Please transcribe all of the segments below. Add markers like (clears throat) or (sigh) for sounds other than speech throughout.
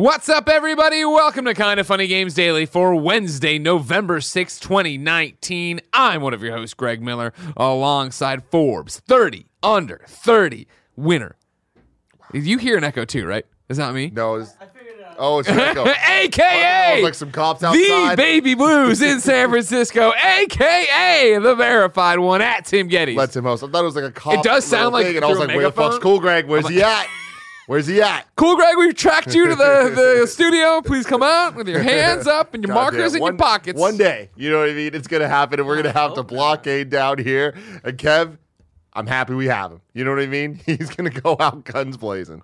What's up, everybody? Welcome to Kind of Funny Games Daily for Wednesday, November sixth, 2019. I'm one of your hosts, Greg Miller, alongside Forbes 30 under 30 winner. You hear an echo too, right? Is that me? No, it's, I figured it out. oh, it's (laughs) Echo. AKA like some cops outside. the. Baby Blues in San (laughs) Francisco, AKA the verified one at Tim Gettys. Let him host. I thought it was like a cop. It does sound like thing, and I was like, "Where the fuck's? Cool Greg? Where's he at? Where's he at?" Cool, Greg. We've tracked you to the, the (laughs) studio. Please come out with your hands up and your Goddamn. markers in one, your pockets. One day, you know what I mean? It's gonna happen, and we're gonna have to blockade down here. And Kev, I'm happy we have him. You know what I mean? (laughs) He's gonna go out guns blazing.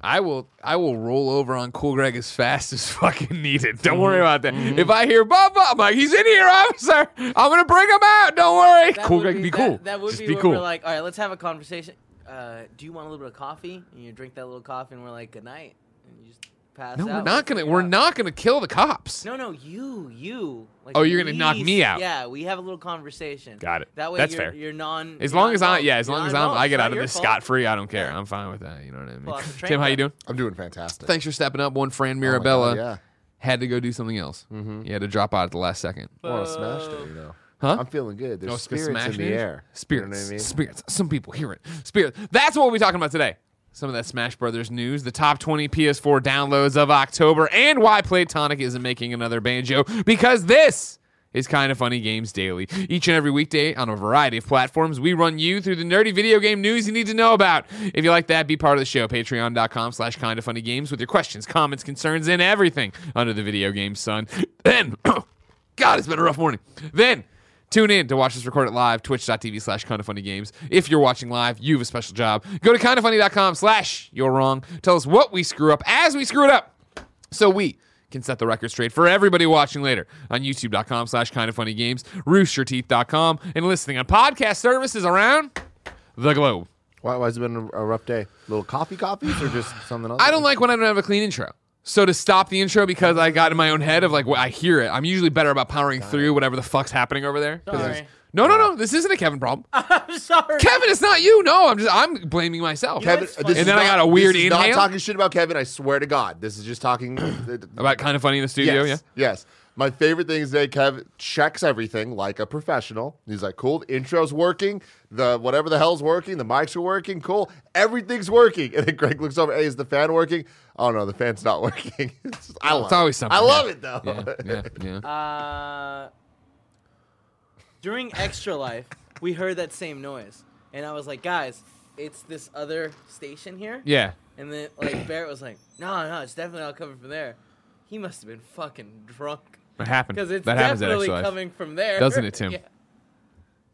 I will I will roll over on Cool Greg as fast as (laughs) fucking needed. Don't Mm-hmm. worry about that. If I hear Bubba, I'm like, he's in here, officer. I'm gonna bring him out. Don't worry. That cool Greg, be, be that- cool. That, would Just be, be cool. we're like, all right, let's have a conversation. Uh, do you want a little bit of coffee? And you drink that little coffee, and we're like, good night, and you just pass no, out. we're not gonna we're out. not gonna kill the cops. No, no, you, you. Like Oh, you're gonna knock we- me out. Yeah, we have a little conversation. Got it. That way, That's you're, fair. You're non. As you're long not as I involved. yeah, as You're long not as I'm involved. I It's get not out of your this fault. scot free, I don't care. Yeah. I'm fine with that. You know what I mean? Pull out the train Tim, how you car. doing? I'm doing fantastic. Thanks for stepping up. One Fran Oh my Mirabella God, yeah. had to go do something else. He had to drop out at the last second. I want to smash it, you know. Huh? I'm feeling good. There's Oh, spirits in the news? air. Spirits. You know what I mean? Spirits. Some people hear it. Spirits. That's what we'll be talking about today. Some of that Smash Brothers news, the top 20 PS4 downloads of October, and why Playtonic isn't making another banjo. Because this is kind of funny games daily. Each and every weekday on a variety of platforms, we run you through the nerdy video game news you need to know about. If you like that, be part of the show. Patreon.com slash kind of funny games with your questions, comments, concerns, and everything under the video game sun. Then, (coughs) God, it's been a rough morning. Then, Tune in to watch this record it live, twitch.tv slash kind of funny games. If you're watching live, you have a special job. Go to kindoffunny.com slash you're wrong. Tell us what we screw up as we screw it up. So we can set the record straight for everybody watching later on youtube.com slash kind of funny games, roosterteeth.com, and listening on podcast services around the globe. Why, why has it been a, a rough day? Little coffee coffees or just something else? I don't like when I don't have a clean intro. So to stop the intro because I got in my own head of like, well, I hear it. I'm usually better about powering through whatever the fuck's happening over there. 'Cause Sorry. it's- No, no, no. This isn't a Kevin problem. (laughs) I'm sorry. Kevin, it's not you. No, I'm just I'm blaming myself. know Kevin, what's this is And then I not- got a weird this is inhale? Not talking shit about Kevin. I swear to God, this is just talking (clears throat) About kind of funny in the studio, yes, Yes. My favorite thing is that Kev checks everything like a professional. He's like, cool, the intro's working, the whatever the hell's working, the mics are working, cool, everything's working. (laughs) And then Greg looks over, hey, is the fan working? Oh no, the fan's not (laughs) working. (laughs) It's just- I love It's always something. I love yeah. it though. Yeah, yeah, yeah. Uh, during Extra Life, we heard that same noise, and I was like, guys, it's this other station here. yeah. And then like Barrett was like, no, no, it's definitely not coming from there. He must have been fucking drunk What happened? because it's that happens at definitely Life. coming from there, Doesn't it, (laughs) Tim? Yeah.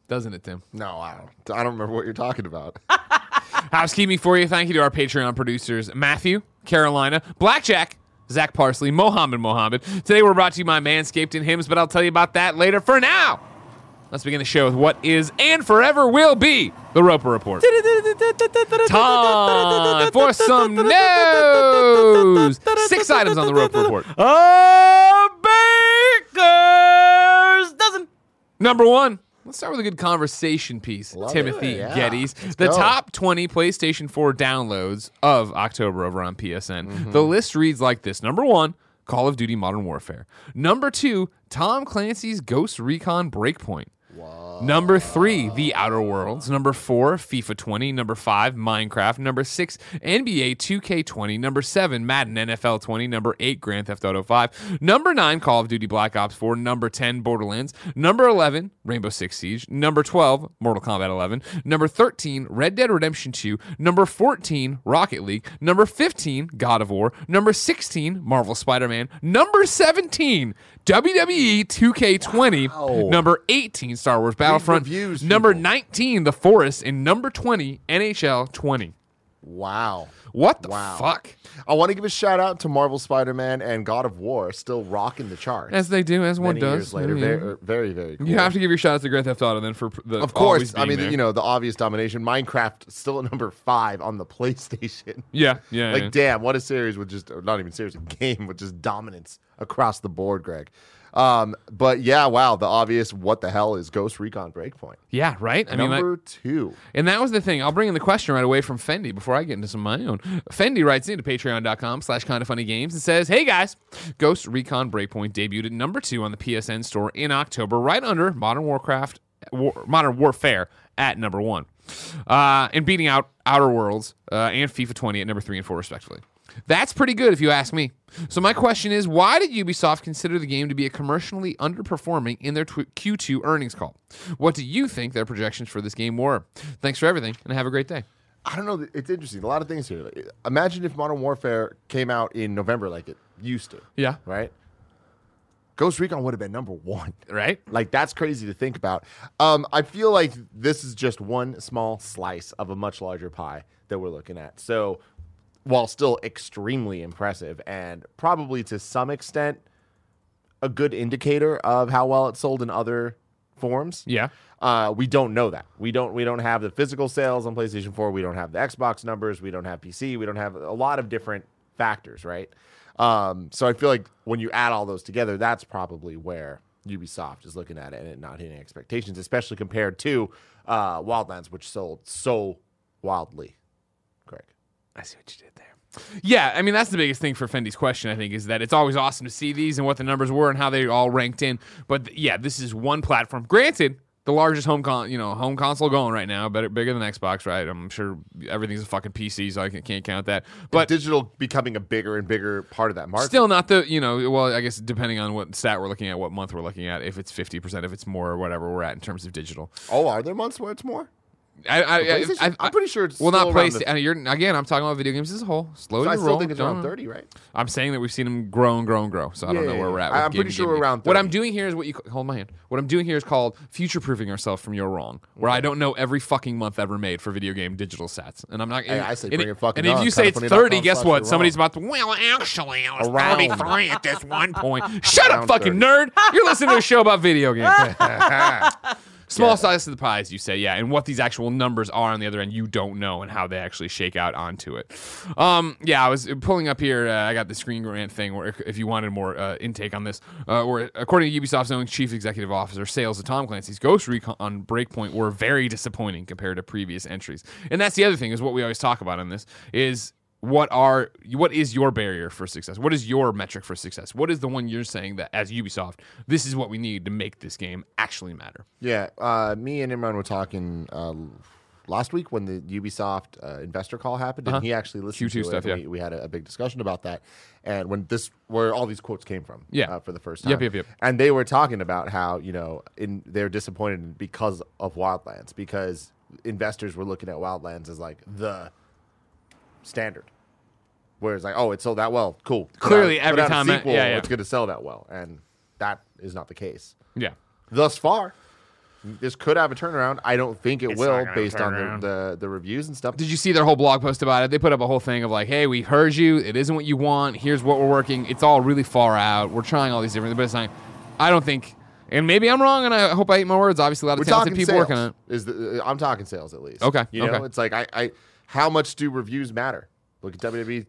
Doesn't it, Tim? No, I don't. I don't remember what you're talking about. (laughs) Housekeeping for you. Thank you to our Patreon producers, Matthew, Carolina, Blackjack, Zach Parsley, Mohammed Mohammed. Today we're brought to you by Manscaped and Hims, but I'll tell you about that later. For now, let's begin the show with what is and forever will be the Roper Report. Time for some news. Six items on the Roper Report. A baker's dozen. Number one. Let's start with a good conversation piece. Love Timothy it, yeah. Gettys. Let's The go. top 20 PlayStation 4 downloads of October over on PSN. Mm-hmm. The list reads like this Number one, Call of Duty Modern Warfare. Number two, Tom Clancy's Ghost Recon Breakpoint. Number three, The Outer Worlds. Number four, FIFA 20. Number five, Minecraft. Number six, NBA 2K20. Number seven, Madden NFL 20. Number eight, Grand Theft Auto 5. Number nine, Call of Duty Black Ops 4. Number 10, Borderlands. Number 11, Rainbow Six Siege. Number 12, Mortal Kombat 11. Number 13, Red Dead Redemption 2. Number 14, Rocket League. Number 15, God of War. Number 16, Marvel Spider Man. Number 17, WWE 2K20. Wow. Number 18, Star Wars Battlefront. reviews, number people. 19, The Forest. And number 20, NHL 20. wow. What the Wow. fuck? I want to give a shout out to Marvel Spider-Man and God of War, still rocking the charts. As they do, as one Many does. years later, Yeah. Er, very, very, very cool. You have to give your shout out to Grand Theft Auto then for the Of course, I mean, there. you know, the obvious domination. Minecraft still at number five on the (laughs) PlayStation. Yeah, yeah. like, yeah. damn, what a series with just, not even series, a game with just dominance across the board, Greg. Um, but yeah, wow, the obvious what the hell is Ghost Recon Breakpoint? Yeah, right. I mean, like- Number two. And that was the thing. I'll bring in the question right away from Fendi before I get into some of my own. Fendi writes into patreon.com slash kind of funny games and says, Hey guys, Ghost Recon Breakpoint debuted at number two on the PSN store in October, right under Modern Warcraft, War, Modern Warfare at number one, uh, and beating out Outer Worlds uh, and FIFA 20 at number three and four, respectively. That's pretty good if you ask me. So my question is, why did Ubisoft consider the game to be a commercially underperforming in their tw- Q2 earnings call? What do you think their projections for this game were? Thanks for everything, and have a great day. I don't know. It's interesting. A lot of things here. Imagine if Modern Warfare came out in November like it used to, Yeah. right? Ghost Recon would have been number one. Right? Like that's crazy to think about. Um, I feel like this is just one small slice of a much larger pie that we're looking at. So, while still extremely impressive and probably to some extent a good indicator of how well it sold in other forms, Yeah. uh, we don't know that. We don't. We don't have the physical sales on PlayStation 4. We don't have the Xbox numbers. We don't have PC. We don't have a lot of different factors, right? Um, so I feel like when you add all those together, that's probably where Ubisoft is looking at it and it not hitting expectations, especially compared to uh, Wildlands, which sold so wildly. Greg. I see what you did there. Yeah, I mean that's the biggest thing for Fendi's question. I think is that it's always awesome to see these and what the numbers were and how they all ranked in. But th- yeah, this is one platform. Granted, the largest home con, you know, home console going right now, better bigger than Xbox, right? I'm sure everything's a fucking PC, so I can, can't count that. But digital becoming a bigger and bigger part of that market. Still not the you know well I guess depending on what stat we're looking at, what month we're looking at, if it's fifty percent, if it's more or whatever we're at in terms of digital. oh, are there months where it's more? I, I, I, I, I'm pretty sure it's well not PlayStation. and you're again I'm talking about video games as a whole. Slow So I still roll. think it's around 30, right? I'm saying that we've seen them grow and grow and grow. So I don't know yeah, where we're at. I'm pretty sure we're around What I'm doing here is what you hold my hand. What I'm doing here is called future proofing ourselves from your wrong. Where I don't know every fucking month ever made for video game digital stats, and I'm not. And, I say and bring it- it fucking And if you say it's 30, guess what? Somebody's about to. Well, actually, I was Around. 33 at this one point. (laughs) Shut up, fucking nerd. You're listening to a show about video games. (laughs) (laughs) Small size of the pies, you say, yeah, and what these actual numbers are on the other end, you don't know, and how they actually shake out onto it. Um, yeah, I was pulling up here. Uh, I got the Screen Grant thing, where if you wanted more uh, intake on this, uh, where according to Ubisoft's own chief executive officer, sales of Tom Clancy's Ghost Recon on Breakpoint were very disappointing compared to previous entries. And that's the other thing is what we always talk about on this is what are what is your barrier for success? What is your metric for success? What is the one you're saying that as Ubisoft, this is what we need to make this game actually matter? Yeah, uh, me and Imran were talking uh, last week when the Ubisoft uh, investor call happened, and he actually listened Q2 to stuff, it. yeah. we, we had a, a big discussion about that, and when this where all these quotes came from, Yeah. uh, for the first time, Yep, yep, yep. and they were talking about how you know in they're disappointed because of Wildlands because investors were looking at Wildlands as like the standard. Whereas like, oh, it sold that well, cool. Put Clearly, out- every out a time I- yeah, yeah. it's going to sell that well, and that is not the case Yeah. thus far. This could have a turnaround. I don't think it It's will, based on the, the the reviews and stuff. Did you see their whole blog post about it? They put up a whole thing of like, "Hey, we heard you. It isn't what you want. Here's what we're working. It's all really far out. We're trying all these different, but it's not. I don't think, and maybe I'm wrong, and I hope I eat my words. Obviously, a lot of We're talented talking people sales. working on it. Is the, uh, I'm talking sales at least. Okay, you know, okay. it's like I, I how much do reviews matter? Look at WWE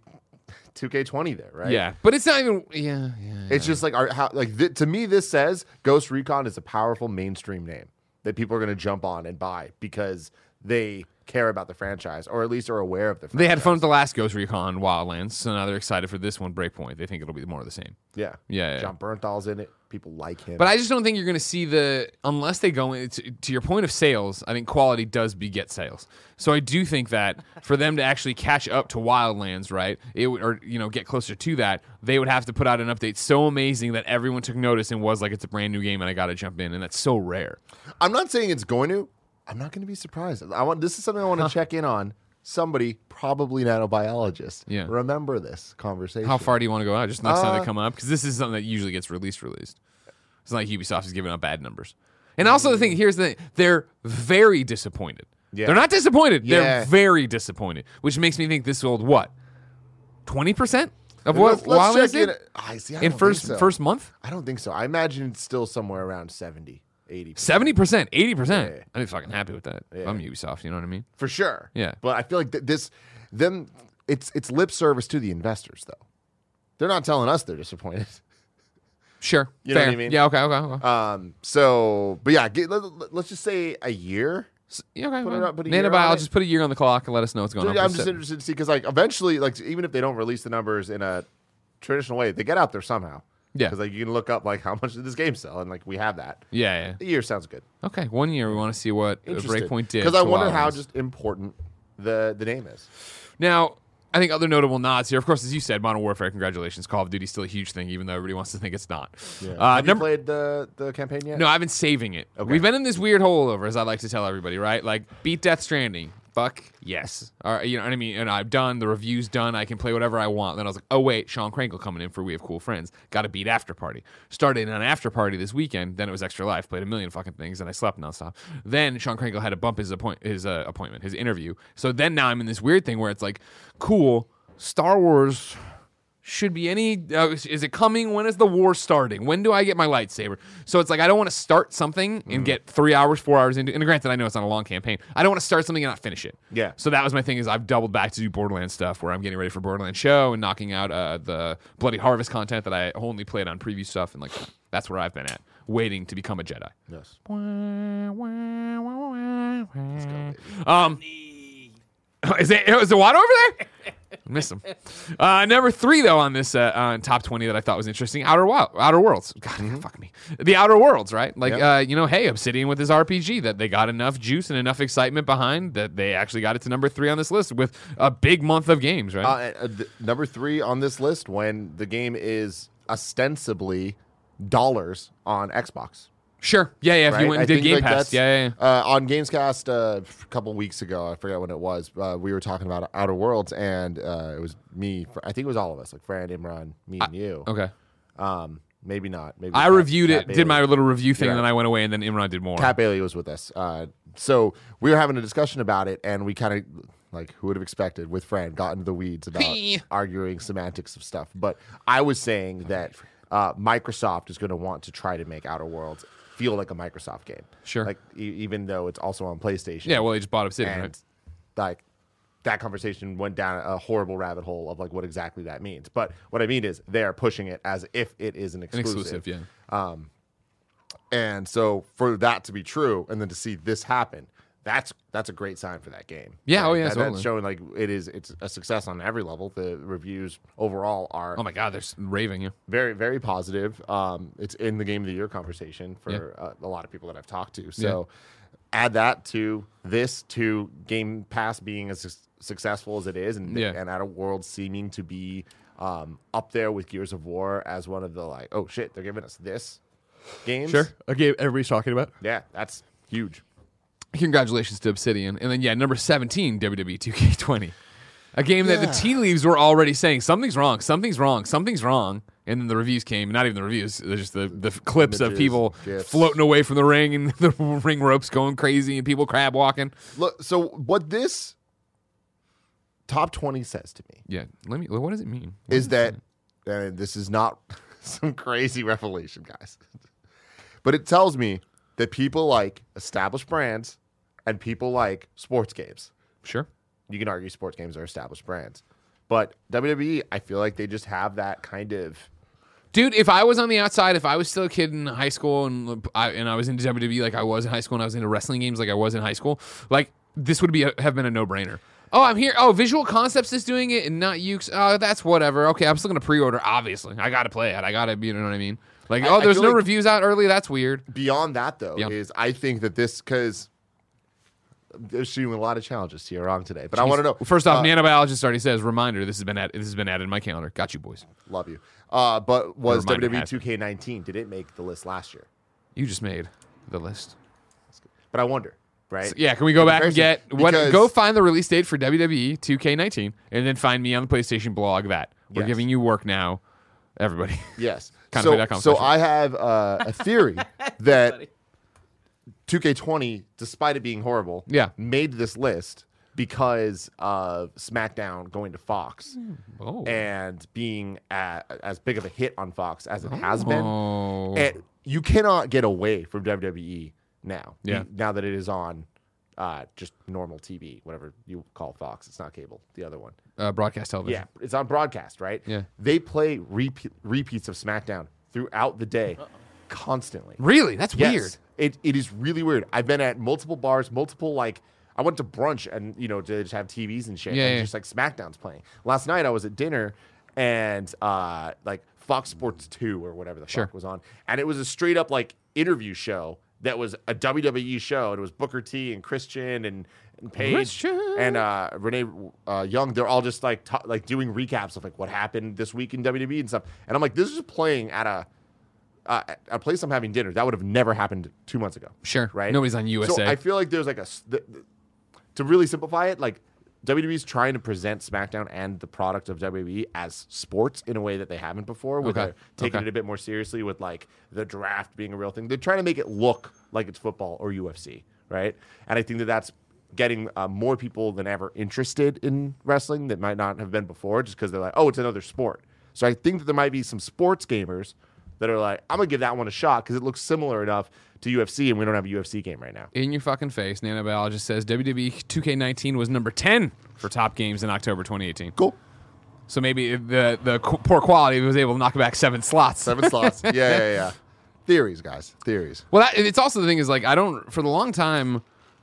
2K20 there, right? Yeah, but it's not even. Yeah, yeah. It's just like our, how like th- to me this says Ghost Recon is a powerful mainstream name that people are going to jump on and buy because they care about the franchise or at least are aware of the franchise. They had fun with the last Ghost Recon Wildlands, so now they're excited for this one, Breakpoint. They think it'll be more of the same. Yeah. Yeah, yeah. Jon Bernthal's in it. People like him. But I just don't think you're going to see the unless they go in to, your point of sales. I think quality does beget sales. So I do think that for them to actually catch up to Wildlands, right, it would, or you know get closer to that, they would have to put out an update so amazing that everyone took notice and was like, it's a brand new game and I got to jump in, and that's so rare. I'm not saying it's going to. I'm not going to be surprised. I want this is something I want to check in on. Somebody, probably nanobiologist. Yeah. Remember this conversation. How far do you want to go out? Just next time Uh, they come up because this is something that usually gets released. Released. It's not like Ubisoft is giving out bad numbers. And also the thing here's the thing, they're very disappointed. Yeah. They're not disappointed. Yeah. They're very disappointed, which makes me think this sold what twenty percent of what Let's, let's check in. did I see. I in first so. first month. I don't think so. I imagine it's still somewhere around 70, 80 Seventy percent, eighty percent. Yeah. I'd be fucking happy with that. If I'm Ubisoft, you know what I mean? for sure. Yeah. But I feel like th- this, them, it's it's lip service to the investors though. They're not telling us they're disappointed. (laughs) Sure. You know Fair. what I mean? Yeah. Okay. Okay. okay. Um. So, but yeah, get, let, us just say a year. yeah, okay. put it up- put a year Nanabai, on I'll it. just put a year on the clock and let us know what's going on. I'm just se- interested to see because, like, eventually, like, even if they don't release the numbers in a traditional way, they get out there somehow. Yeah. Because like you can look up like how much did this game sell, and like we have that. Yeah. Yeah. A year sounds good. Okay. One year. We want to see what Breakpoint did. Because I wonder how just important the the name is. Now, I think other notable nods here. Of course, as you said, Modern Warfare. Congratulations, Call of Duty's still a huge thing, even though everybody wants to think it's not. Uh, have number you played the the campaign yet? No, I've been saving it. Okay. We've been in this weird hole over, as I like to tell everybody, right? Like, beat Death Stranding. Fuck yes. All right, you know what I mean? And I've done, the review's done. I can play whatever I want. Then I was like, oh, wait, Sean Krankel coming in for We Have Cool Friends. Got to beat After Party. Started an After Party this weekend. Then it was Extra Life. Played a million fucking things, and I slept nonstop. Then Sean Krankel had to bump his, appoint- his uh, appointment, his interview. So then now I'm in this weird thing where it's like, cool, Star Wars should be any uh, is it coming? When is the war starting? When do i get my lightsaber? So it's like i don't want to start something Mm. and get three hours four hours into and granted i know it's not a long campaign. I don't want to start something and not finish it. Yeah. so that was my thing is i've doubled back to do borderlands stuff where i'm getting ready for borderlands show and knocking out uh, the bloody harvest content that i only played on preview stuff and like that's where i've been at waiting to become a jedi. Yes. um (laughs) is it is the water over there? Miss him. Uh, number three though on this uh, on top twenty that I thought was interesting, Outer Wild, Outer Worlds. God, (laughs) fuck me. The Outer Worlds, right? Like, Yep. uh, you know, hey, Obsidian with this RPG that they got enough juice and enough excitement behind that they actually got it to number three on this list with a big month of games, right? Uh, uh, th- number three on this list when the game is ostensibly dollars on Xbox. Sure. Yeah, yeah. If right? you went I and did Game like, Pass, yeah, yeah, yeah. Uh, on Gamescast uh, a couple weeks ago, I forget when it was. Uh, we were talking about Outer Worlds, and uh, it was me. I think it was all of us, like Fran, Imran, me, and you. Okay. Um, maybe not. Maybe I Cat- reviewed Cat it, Bailey. did my little review thing, Yeah. and then I went away, and then Imran did more. Kat Bailey was with us. Uh, so we were having a discussion about it, and we kind of like who would have expected with Fran got into the weeds about arguing semantics of stuff. But I was saying that uh, Microsoft is going to want to try to make Outer Worlds feel like a Microsoft game. Sure. Like e- even though it's also on PlayStation. yeah, well, they just bought Obsidian, and right? like that conversation went down a horrible rabbit hole of like what exactly that means. But what I mean is they are pushing it as if it is an An exclusive. exclusive, yeah. Um, and so for that to be true, and then to see this happen, that's that's a great sign for that game. Yeah, oh, yeah, That- totally. that's showing like it is it's a success on every level. The reviews overall are Oh my God, they're raving you. very very positive. Um, it's in the game of the year conversation for uh, a lot of people that I've talked to. So add that to this to Game Pass being as su- successful as it is, and Yeah. and Outer World seeming to be um, up there with Gears of War as one of the like oh shit they're giving us this games. Sure, a game everybody's talking about. Yeah, that's huge. Congratulations to Obsidian. And then, yeah, number 17, WWE 2K20. A game that the tea leaves were already saying something's wrong, something's wrong, something's wrong. And then the reviews came, not even the reviews, they're just the, the clips of people GIFs. floating away from the ring and (laughs) the ring ropes going crazy and people crab walking. Look, so what this top 20 says to me Yeah, let me, what does it mean? What is that, and uh, this is not (laughs) some crazy revelation, guys, but it tells me that people like established brands and people like sports games. Sure. You can argue sports games are established brands, but WWE, I feel like they just have that kind of. Dude, if I was on the outside, if I was still a kid in high school and I, and I was into WWE like I was in high school and I was into wrestling games like I was in high school, like this would be a, have been a no brainer. Oh, I'm here. Oh, Visual Concepts is doing it and not Yuke's. Oh, that's whatever. Okay, I'm still gonna pre-order. Obviously, I gotta play it. I gotta, be you know what I mean? Like, I- oh, there's no like- reviews out early. That's weird. Beyond that, though, Yeah. is I think that this because shooting a lot of challenges here wrong today, but I want to know First off, uh, nanobiologist already says reminder. This has been added, this has been added in my calendar. Got you, boys. Love you. Uh, but was WWE 2K19 did it make the list last year? You just made the list. But I wonder, right? Yeah, can we go back and get what? Go find the release date for WWE 2K19, and then find me on the PlayStation blog. That we're Yes. giving you work now, everybody. Yes. (laughs) So, so. I have uh, a theory (laughs) that 2K20, despite it being horrible, Yeah. made this list because of SmackDown going to Fox oh, and being a as big of a hit on Fox as it has been. Oh. And you cannot get away from WWE now. Yeah. Now that it is on uh, just normal TV, whatever you call Fox. It's not cable. The other one. uh, broadcast television. Yeah, it's on broadcast, right? Yeah. They play repeat, repeats of SmackDown throughout the day, constantly. Really? That's Yes. weird. It it is really weird. I've been at multiple bars, multiple like I went to brunch and you know to just have TVs and shit. Yeah, and yeah. just like SmackDown's playing. Last night I was at dinner and uh like Fox Sports Two or whatever the Sure. fuck was on, and it was a straight up like interview show that was a WWE show. And it was Booker T and Christian and. And Paige Christian. and uh, Renee uh, Young, they're all just like like doing recaps of like what happened this week in WWE and stuff. And I'm like, this is playing at a uh, at a place I'm having dinner. That would have never happened two months ago. Sure. Right? Nobody's on USA. So I feel like there's like a th- th- to really simplify it, like WWE's trying to present SmackDown and the product of WWE as sports in a way that they haven't before, where Okay. taking Okay. it a bit more seriously with like the draft being a real thing. They're trying to make it look like it's football or UFC, right? And I think that that's getting uh, more people than ever interested in wrestling that might not have been before, just because they're like, oh, it's another sport. So I think that there might be some sports gamers that are like, I'm gonna give that one a shot because it looks similar enough to UFC, and we don't have a UFC game right now. in your fucking face, nanobiologist says WWE 2K19 was number 10 for top games in October 2018. Cool. So maybe the the qu- poor quality was able to knock back seven slots. Seven slots. (laughs) Yeah, yeah, yeah. Theories, guys. Theories. Well, that, it's also the thing is like I don't for the long time,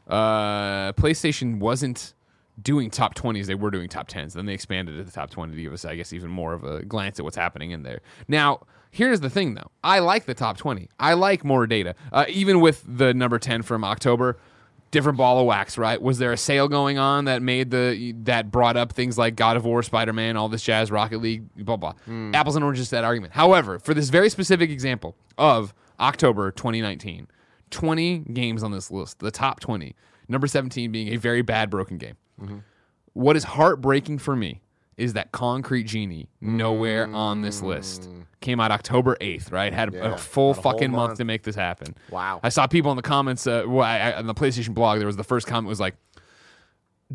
uh, PlayStation wasn't doing top twenties. They were doing top tens. Then they expanded to the top twenty to give us, I guess, even more of a glance at what's happening in there. Now, here's the thing, though. I like the top twenty. I like more data, uh, even with the number ten from October. Different ball of wax, right? Was there a sale going on that made the that brought up things like God of War, Spider Man, all this jazz, Rocket League, blah blah. Apples and oranges to that argument. However, for this very specific example of October 2019, 20 games on this list, the top 20, number 17 being a very bad broken game. What is heartbreaking for me is that Concrete Genie, nowhere on this list, came out October 8th, right? Had Yeah, a full had a fucking month month. to make this happen. Wow. I saw people in the comments, uh, well, I, on the PlayStation blog, there was the first comment was like,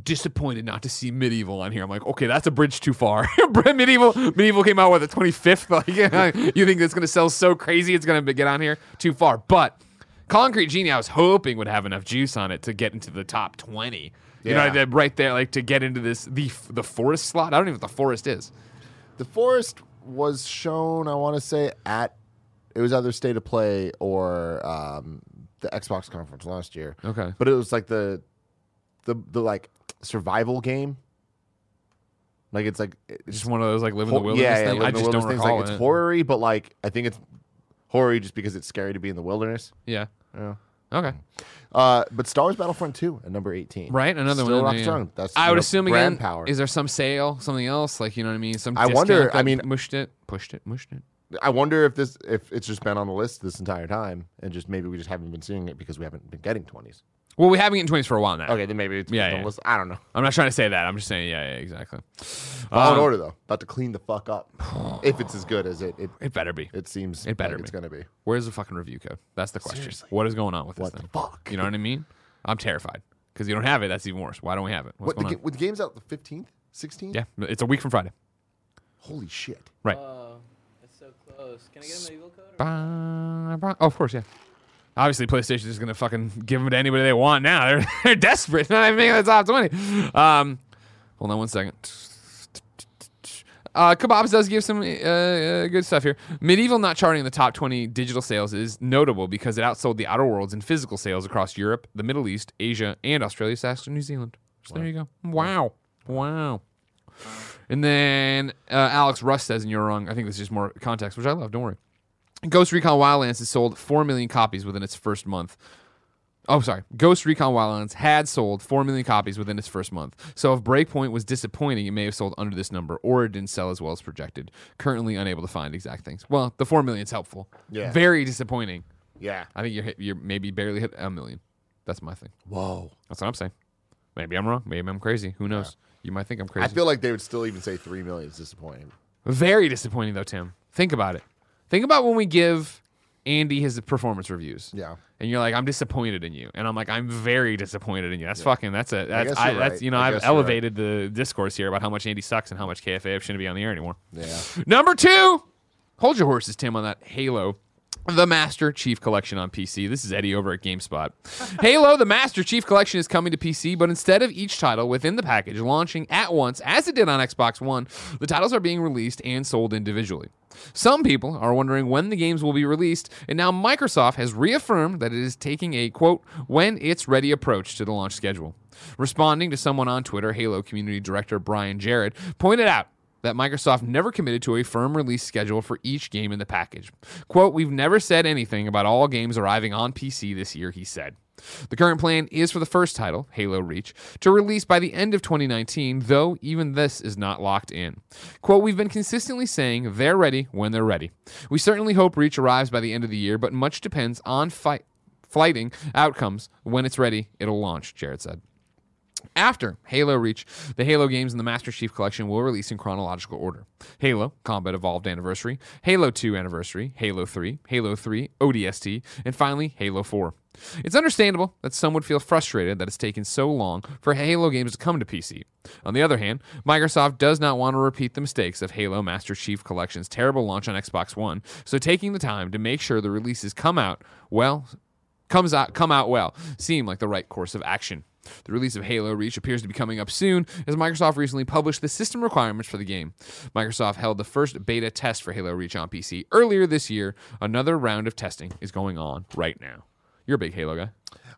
disappointed not to see MediEvil on here. I'm like, okay, that's a bridge too far. (laughs) MediEvil, MediEvil came out with the 25th. (laughs) Like, (laughs) you think it's going to sell so crazy it's going to get on here? Too far. But Concrete Genie, I was hoping would have enough juice on it to get into the top 20. You know, Yeah. that right there, like to get into this the the forest slot. I don't even know what the forest is. The Forest was shown, I want to say, at it was either State of Play or um, the Xbox conference last year. Okay. But it was like the the the like survival game. Like it's like it's Just one of those like live in the wilderness yeah, yeah, thing. I just don't things. recall Like, it. it's horror-y, but like I think it's horror just because it's scary to be in the wilderness. yeah. Yeah. Okay. Uh, but Star Wars Battlefront 2 at number 18. Right. Another Still one. rock yeah. strong. That's, I would assume brand again. power. Is there some sale, something else? Like you know what I mean? Some. I wonder- I mean- mushed it, pushed it, mushed it. I wonder if this if it's just been on the list this entire time and just maybe we just haven't been seeing it because we haven't been getting 20s. Well, we haven't getting twenties for a while now. Okay, then maybe it's Yeah, yeah. list. I don't know. I'm not trying to say that. I'm just saying, yeah, yeah, exactly. Fall in Um, order though. About to clean the fuck up. (sighs) if it's as good as it it, It better be. it seems It better like it's be. gonna be. Where's the fucking review code? That's the question. Seriously. What is going on with this What the thing? fuck? You know what I mean? I'm terrified because you don't have it. That's even worse. Why don't we have it? What's What the, going ga- on? with the games out the fifteenth, sixteenth? Yeah, it's a week from Friday. Holy shit. Right. Oh, that's so close. Can I get a MediEvil code? Or? Ba- ba- Oh, of course, yeah. Obviously, PlayStation is going to fucking give them to anybody they want now. (laughs) They're, they're desperate. (laughs) Not even making the top 20. Um, hold on one second. Uh, Kebabs does give some uh, uh, good stuff here. MediEvil not charting in the top 20 digital sales is notable because it outsold the Outer Worlds in physical sales across Europe, the Middle East, Asia, and Australia, slash New Zealand. So there you go. Wow. Wow. And then uh, Alex Russ says, and you're wrong. I think this is just more context, which I love. Don't worry. Ghost Recon Wildlands has sold 4 million copies within its first month. Oh, sorry. Ghost Recon Wildlands had sold 4 million copies within its first month. So if Breakpoint was disappointing, it may have sold under this number, or it didn't sell as well as projected. Currently unable to find exact things. Well, the 4 million is helpful. Yeah. Very disappointing. Yeah. I think you're, hit, you're maybe barely hit a million. That's my thing. Whoa. That's what I'm saying. Maybe I'm wrong. Maybe I'm crazy. Who knows? You might think I'm crazy. I feel like they would still even say three million is disappointing. Very disappointing though, Tim. Think about it. Think about when we give Andy his performance reviews. Yeah. And you're like, I'm disappointed in you, and I'm like, I'm very disappointed in you. That's fucking. That's a. That's. I you're that's right. you know, I I've guess you're right. elevated the discourse here about how much Andy sucks and how much KFAF shouldn't be on the air anymore. Yeah. (laughs) Number two, hold your horses, Tim, on that Halo. The Master Chief Collection on PC. This is Eddie over at GameSpot. Halo, the Master Chief Collection is coming to PC, but instead of each title within the package launching at once, as it did on Xbox One, the titles are being released and sold individually. Some people are wondering when the games will be released, and now Microsoft has reaffirmed that it is taking a quote, when it's ready approach to the launch schedule. Responding to someone on Twitter, Halo community director Brian Jarrett pointed out that Microsoft never committed to a firm release schedule for each game in the package. Quote, We've never said anything about all games arriving on PC this year, he said. The current plan is for the first title, Halo Reach, to release by the end of 2019, though even this is not locked in. Quote, We've been consistently saying they're ready when they're ready. We certainly hope Reach arrives by the end of the year, but much depends on fight. Flighting outcomes. When it's ready, it'll launch, Jarrett said. After Halo Reach, the Halo games in the Master Chief Collection will release in chronological order Halo, Combat Evolved Anniversary, Halo 2 Anniversary, Halo 3, Halo 3, ODST, and finally Halo 4. It's understandable that some would feel frustrated that it's taken so long for Halo games to come to PC. On the other hand, Microsoft does not want to repeat the mistakes of Halo Master Chief Collection's terrible launch on Xbox One, so taking the time to make sure the releases come out well comes out come out well seem like the right course of action. The release of Halo Reach appears to be coming up soon, as Microsoft recently published the system requirements for the game. Microsoft held the first beta test for Halo Reach on PC earlier this year. Another round of testing is going on right now. You're a big Halo guy.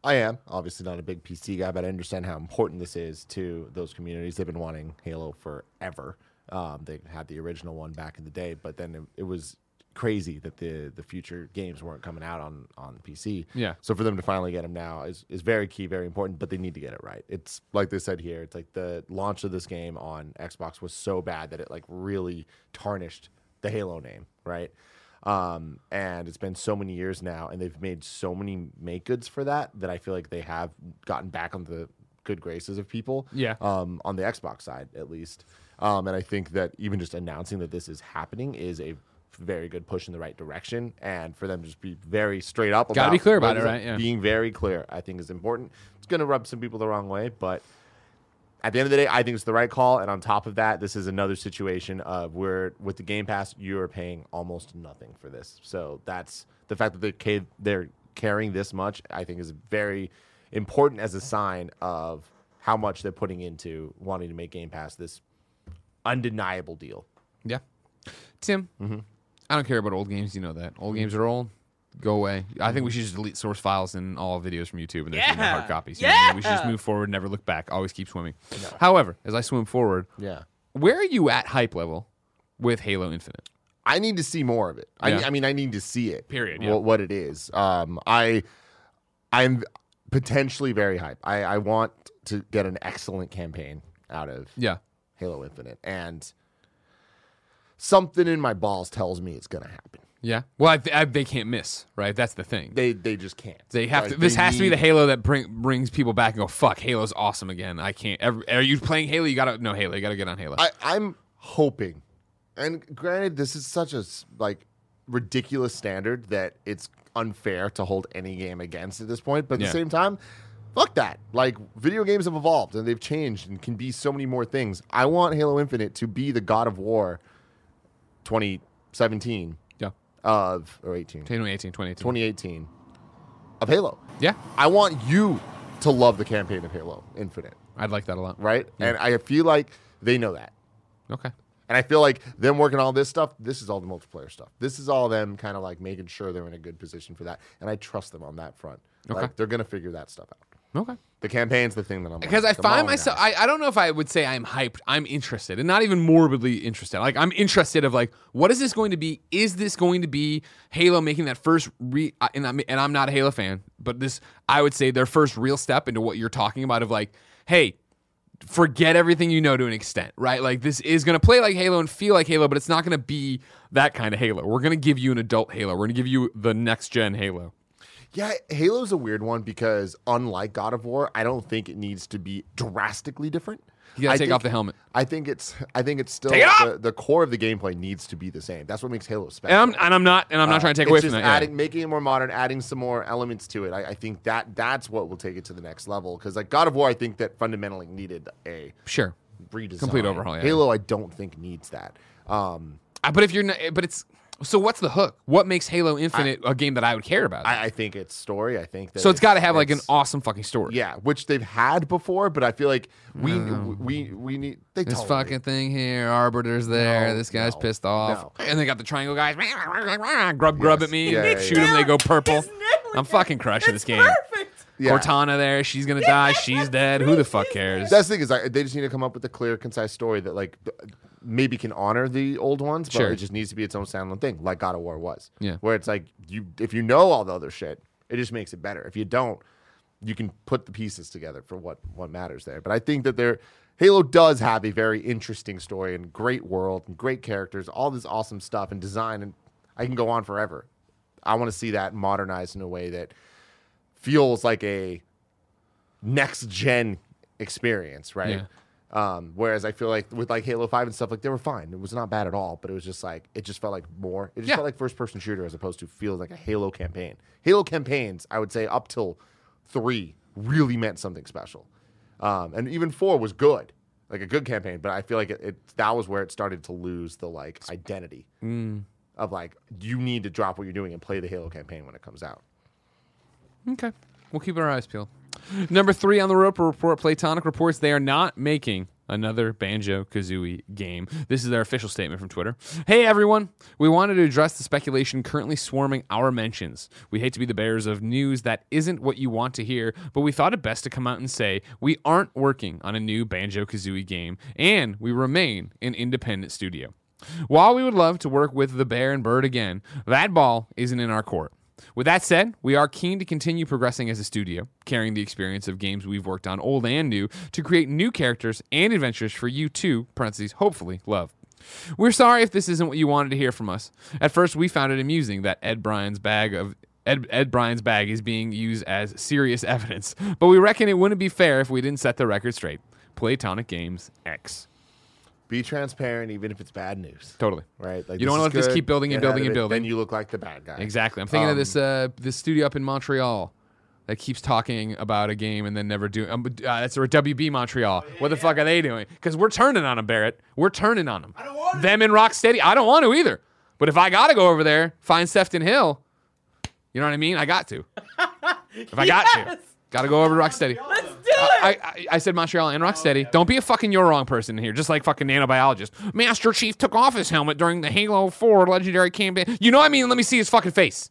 I am obviously not a big PC guy, but I understand how important this is to those communities. They've been wanting Halo forever. Um, they had the original one back in the day, but then it, it was crazy that the the future games weren't coming out on on PC. Yeah. So for them to finally get them now is is very key, very important. But they need to get it right. It's like they said here. It's like the launch of this game on Xbox was so bad that it like really tarnished the Halo name, right? Um, and it's been so many years now, and they've made so many make goods for that that I feel like they have gotten back on the good graces of people. Yeah. Um, on the Xbox side, at least. Um, and I think that even just announcing that this is happening is a very good push in the right direction. And for them to just be very straight up, Gotta about be clear about it, right? Yeah. Being very clear, I think, is important. It's going to rub some people the wrong way, but at the end of the day, I think it's the right call. And on top of that, this is another situation of where with the Game Pass, you are paying almost nothing for this. So that's the fact that they ca- they're carrying this much. I think is very important as a sign of how much they're putting into wanting to make Game Pass this undeniable deal. Yeah. Tim, mm-hmm. I don't care about old games. You know that. Old games are old. Go away. I think we should just delete source files and all videos from YouTube and there's no hard Yeah. copies. You know what I mean? We should just Yeah. move forward, never look back, always keep swimming. However, as I swim forward, Yeah. where are you at hype level with Halo Infinite? I need to see more of it. I, Yeah. I mean, I need to see it. Period, yeah. What, it is. Um, I, I'm potentially very hype. I, I want to get an excellent campaign out of Yeah. Halo Infinite, and something in my balls tells me it's gonna happen. Yeah. Well, I, I, they can't miss, right? That's the thing. They they just can't. They have Like, to. This they has to be the Halo that bring, brings people back and go, "Fuck, Halo's awesome again." I can't. Ever, are you playing Halo? You gotta no Halo. You gotta get on Halo. I, I'm hoping, and granted, this is such a like ridiculous standard that it's unfair to hold any game against at this point. But at Yeah. the same time, fuck that. Like video games have evolved and they've changed and can be so many more things. I want Halo Infinite to be the God of War 2017 yeah. of or 18 2018, 2018. 2018 of Halo. Yeah. I want you to love the campaign of Halo Infinite, I'd like that a lot. right? And I feel like they know that. Okay. And I feel like them working all this stuff, this is all the multiplayer stuff. This is all them kind of like making sure they're in a good position for that. And I trust them on that front. Okay. Like they're gonna figure that stuff out. Okay. The campaign's the thing that I'm Because like, I find myself. I, I don't know if I would say I'm hyped. I'm interested, and not even morbidly interested. Like I'm interested of like, what is this going to be? Is this going to be Halo making that first re? And I'm and I'm not a Halo fan, but this I would say their first real step into what you're talking about of like, hey, forget everything you know to an extent, right? Like this is going to play like Halo and feel like Halo, but it's not going to be that kind of Halo. We're going to give you an adult Halo. We're going to give you the next gen Halo. Yeah, Halo's a weird one because unlike God of War, I don't think it needs to be drastically different. You got I take think- off the helmet. I think it's I think it's still it the, the core of the gameplay needs to be the same. That's what makes Halo And special. I'm and I'm not and I'm not Uh, trying to take away from that. yeah. Adding, making it more modern, adding some more elements to it. I, I think that that's what will take it to the next level. Because like God of War, I think that fundamentally needed a Sure. redesign. Complete overhaul, yeah. Halo, I don't think needs that. Um, Uh, but if you're not, but it's So what's the hook? What makes Halo Infinite a game that I would care about? I, I think it's story. I think that so it's got to have like an awesome fucking story. yeah, which they've had before, but I feel like we we we need they This told fucking thing here, Arbiter's there. No, this guy's no, pissed off, no. and they got the triangle guys. Grub, grub Yes. at me. Yeah, yeah, shoot yeah. them. They go purple. I'm fucking crushing It's this game. Perfect. Yeah. Cortana there. She's gonna die. She's dead. Who the fuck cares? That's the thing is like, they just need to come up with a clear, concise story that like th- maybe can honor the old ones, but Sure. it just needs to be its own standalone thing, like God of War was. Yeah. where it's like you if you know all the other shit, it just makes it better. If you don't, you can put the pieces together for what what matters there. But I think that there. Halo does have a very interesting story and great world and great characters, all this awesome stuff and design, and I can go on forever. I want to see that modernized in a way that feels like a next gen experience, right? Um, whereas I feel like with like Halo Five and stuff, like they were fine. It was not bad at all, but it was just like it just felt like more. It just Yeah. felt like first person shooter as opposed to feeling like a Halo campaign. Halo campaigns, I would say, up till three really meant something special, um, and even four was good, like a good campaign. But I feel like it, it that was where it started to lose the like identity of like you need to drop what you're doing and play the Halo campaign when it comes out. Okay. We'll keep our eyes peeled. Number three on the rope report Playtonic reports they are not making another Banjo Kazooie game. This is their official statement from Twitter. Hey everyone, we wanted to address the speculation currently swarming our mentions. We hate to be the bearers of news that isn't what you want to hear, but we thought it best to come out and say we aren't working on a new Banjo Kazooie game, and we remain an independent studio. While we would love to work with the Bear and Bird again, that ball isn't in our court. With that said, we are keen to continue progressing as a studio, carrying the experience of games we've worked on, old and new, to create new characters and adventures for you to, parentheses, hopefully, love. We're sorry if this isn't what you wanted to hear from us. At first, we found it amusing that Ed Bryan's bag of Ed, Ed Bryan's bag is being used as serious (laughs) evidence, but we reckon it wouldn't be fair if we didn't set the record straight. Playtonic Games X. Be transparent, even if it's bad news. Totally. Right? Like You don't wanna is let this keep building and get out building and it, building. Then you look like the bad guy. Exactly. I'm thinking of Um, this uh, this studio up in Montreal that keeps talking about a game and then never doing. Um, uh, that's or WB Montreal. what the fuck are they doing? Because we're turning on them, Barrett. We're turning on them. I don't want them in Rocksteady. I don't want to either. But if I gotta go over there, find Sefton Hill, you know what I mean? I got to. If I got to, (laughs) Yes! Gotta go over to Rocksteady. Let's do it. I, I, I said Montreal and Rocksteady. Don't be a fucking you're wrong person here, just like fucking nanobiologist. Master Chief took off his helmet during the Halo 4 legendary campaign. You know what I mean? Let me see his fucking face.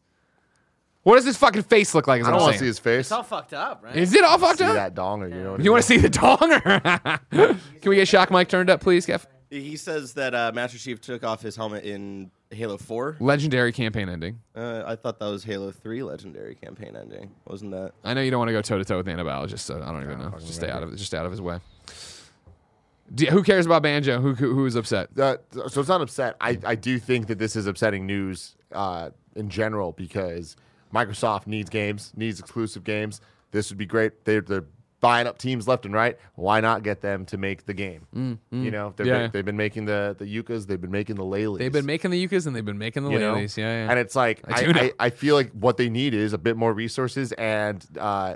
What does his fucking face look like? Is I don't want to see his face. it's all fucked up, right? Is it all fucked see up? that donger. You know what I You want to see the donger? (laughs) Can we get Shock Mike turned up, please, Kev? He says that uh, Master Chief took off his helmet in Halo 4. Legendary campaign ending. Uh, I thought that was Halo 3 legendary campaign ending. Wasn't that? I know you don't want to go toe to toe with nanobiologist, so I don't even know. Just stay out of it. Just out of his way. Do- who cares about Banjo? Who who, who is upset? Uh, so it's not upset. I, I do think that this is upsetting news uh, in general because Microsoft needs games, needs exclusive games. This would be great. They're, they're buying up teams left and right. Why not get them to make the game? You know, they've, Mm, Yeah. been, they've been making the the Yukas, they've been making the Leleys. They've been making the Yukas and they've been making the you? Yeah, yeah. And it's like I I. I, I feel like what they need is a bit more resources and uh,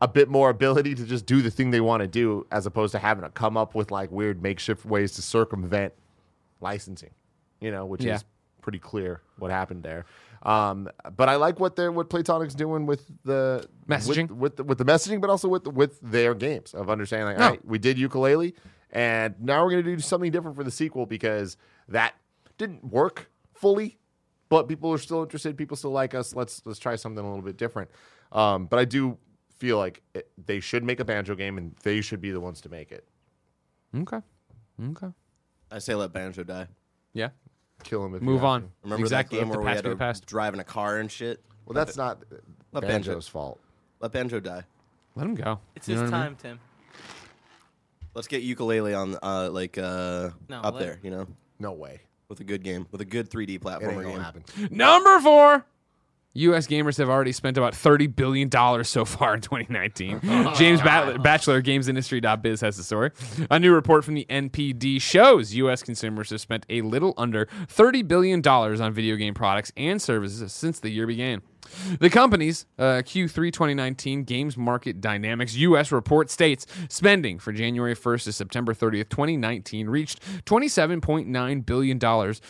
a bit more ability to just do the thing they want to do, as opposed to having to come up with like weird makeshift ways to circumvent licensing. You know, which Yeah. is pretty clear what happened there. Um, but I like what they're what Playtonic's doing with the Messaging? with, with the, with the messaging, but also with with their games of understanding. Like, No. all right, we did Yooka-Laylee, and now we're gonna do something different for the sequel because that didn't work fully, but people are still interested. People still like us. Let's let's try something a little bit different. Um, but I do feel like it, they should make a banjo game, and they should be the ones to make it. okay. Okay. I say let Banjo die. Yeah. Kill him. If you Move have on. to. Remember exactly. that game Let the where we past had be to the past. drive in a car and shit? Well, that's not Let Banjo- fault. Let Banjo die. Let him go. It's You know his what I mean? time, Tim. Let's get Yooka-Laylee on uh, like uh, No, up let- there, you know, No way. with a good game, with a good 3D It ain't platformer gonna game. happen. Number four. U.S. gamers have already spent about $30 billion so far in 2019. (laughs) James Bat- Batchelor, GamesIndustry.biz, has the story. A new report from the NPD shows U.S. consumers have spent a little under $30 billion on video game products and services since the year began. The company's uh, Q3 2019 Games Market Dynamics U.S. report states spending for January 1st to September 30th, 2019 reached $27.9 billion,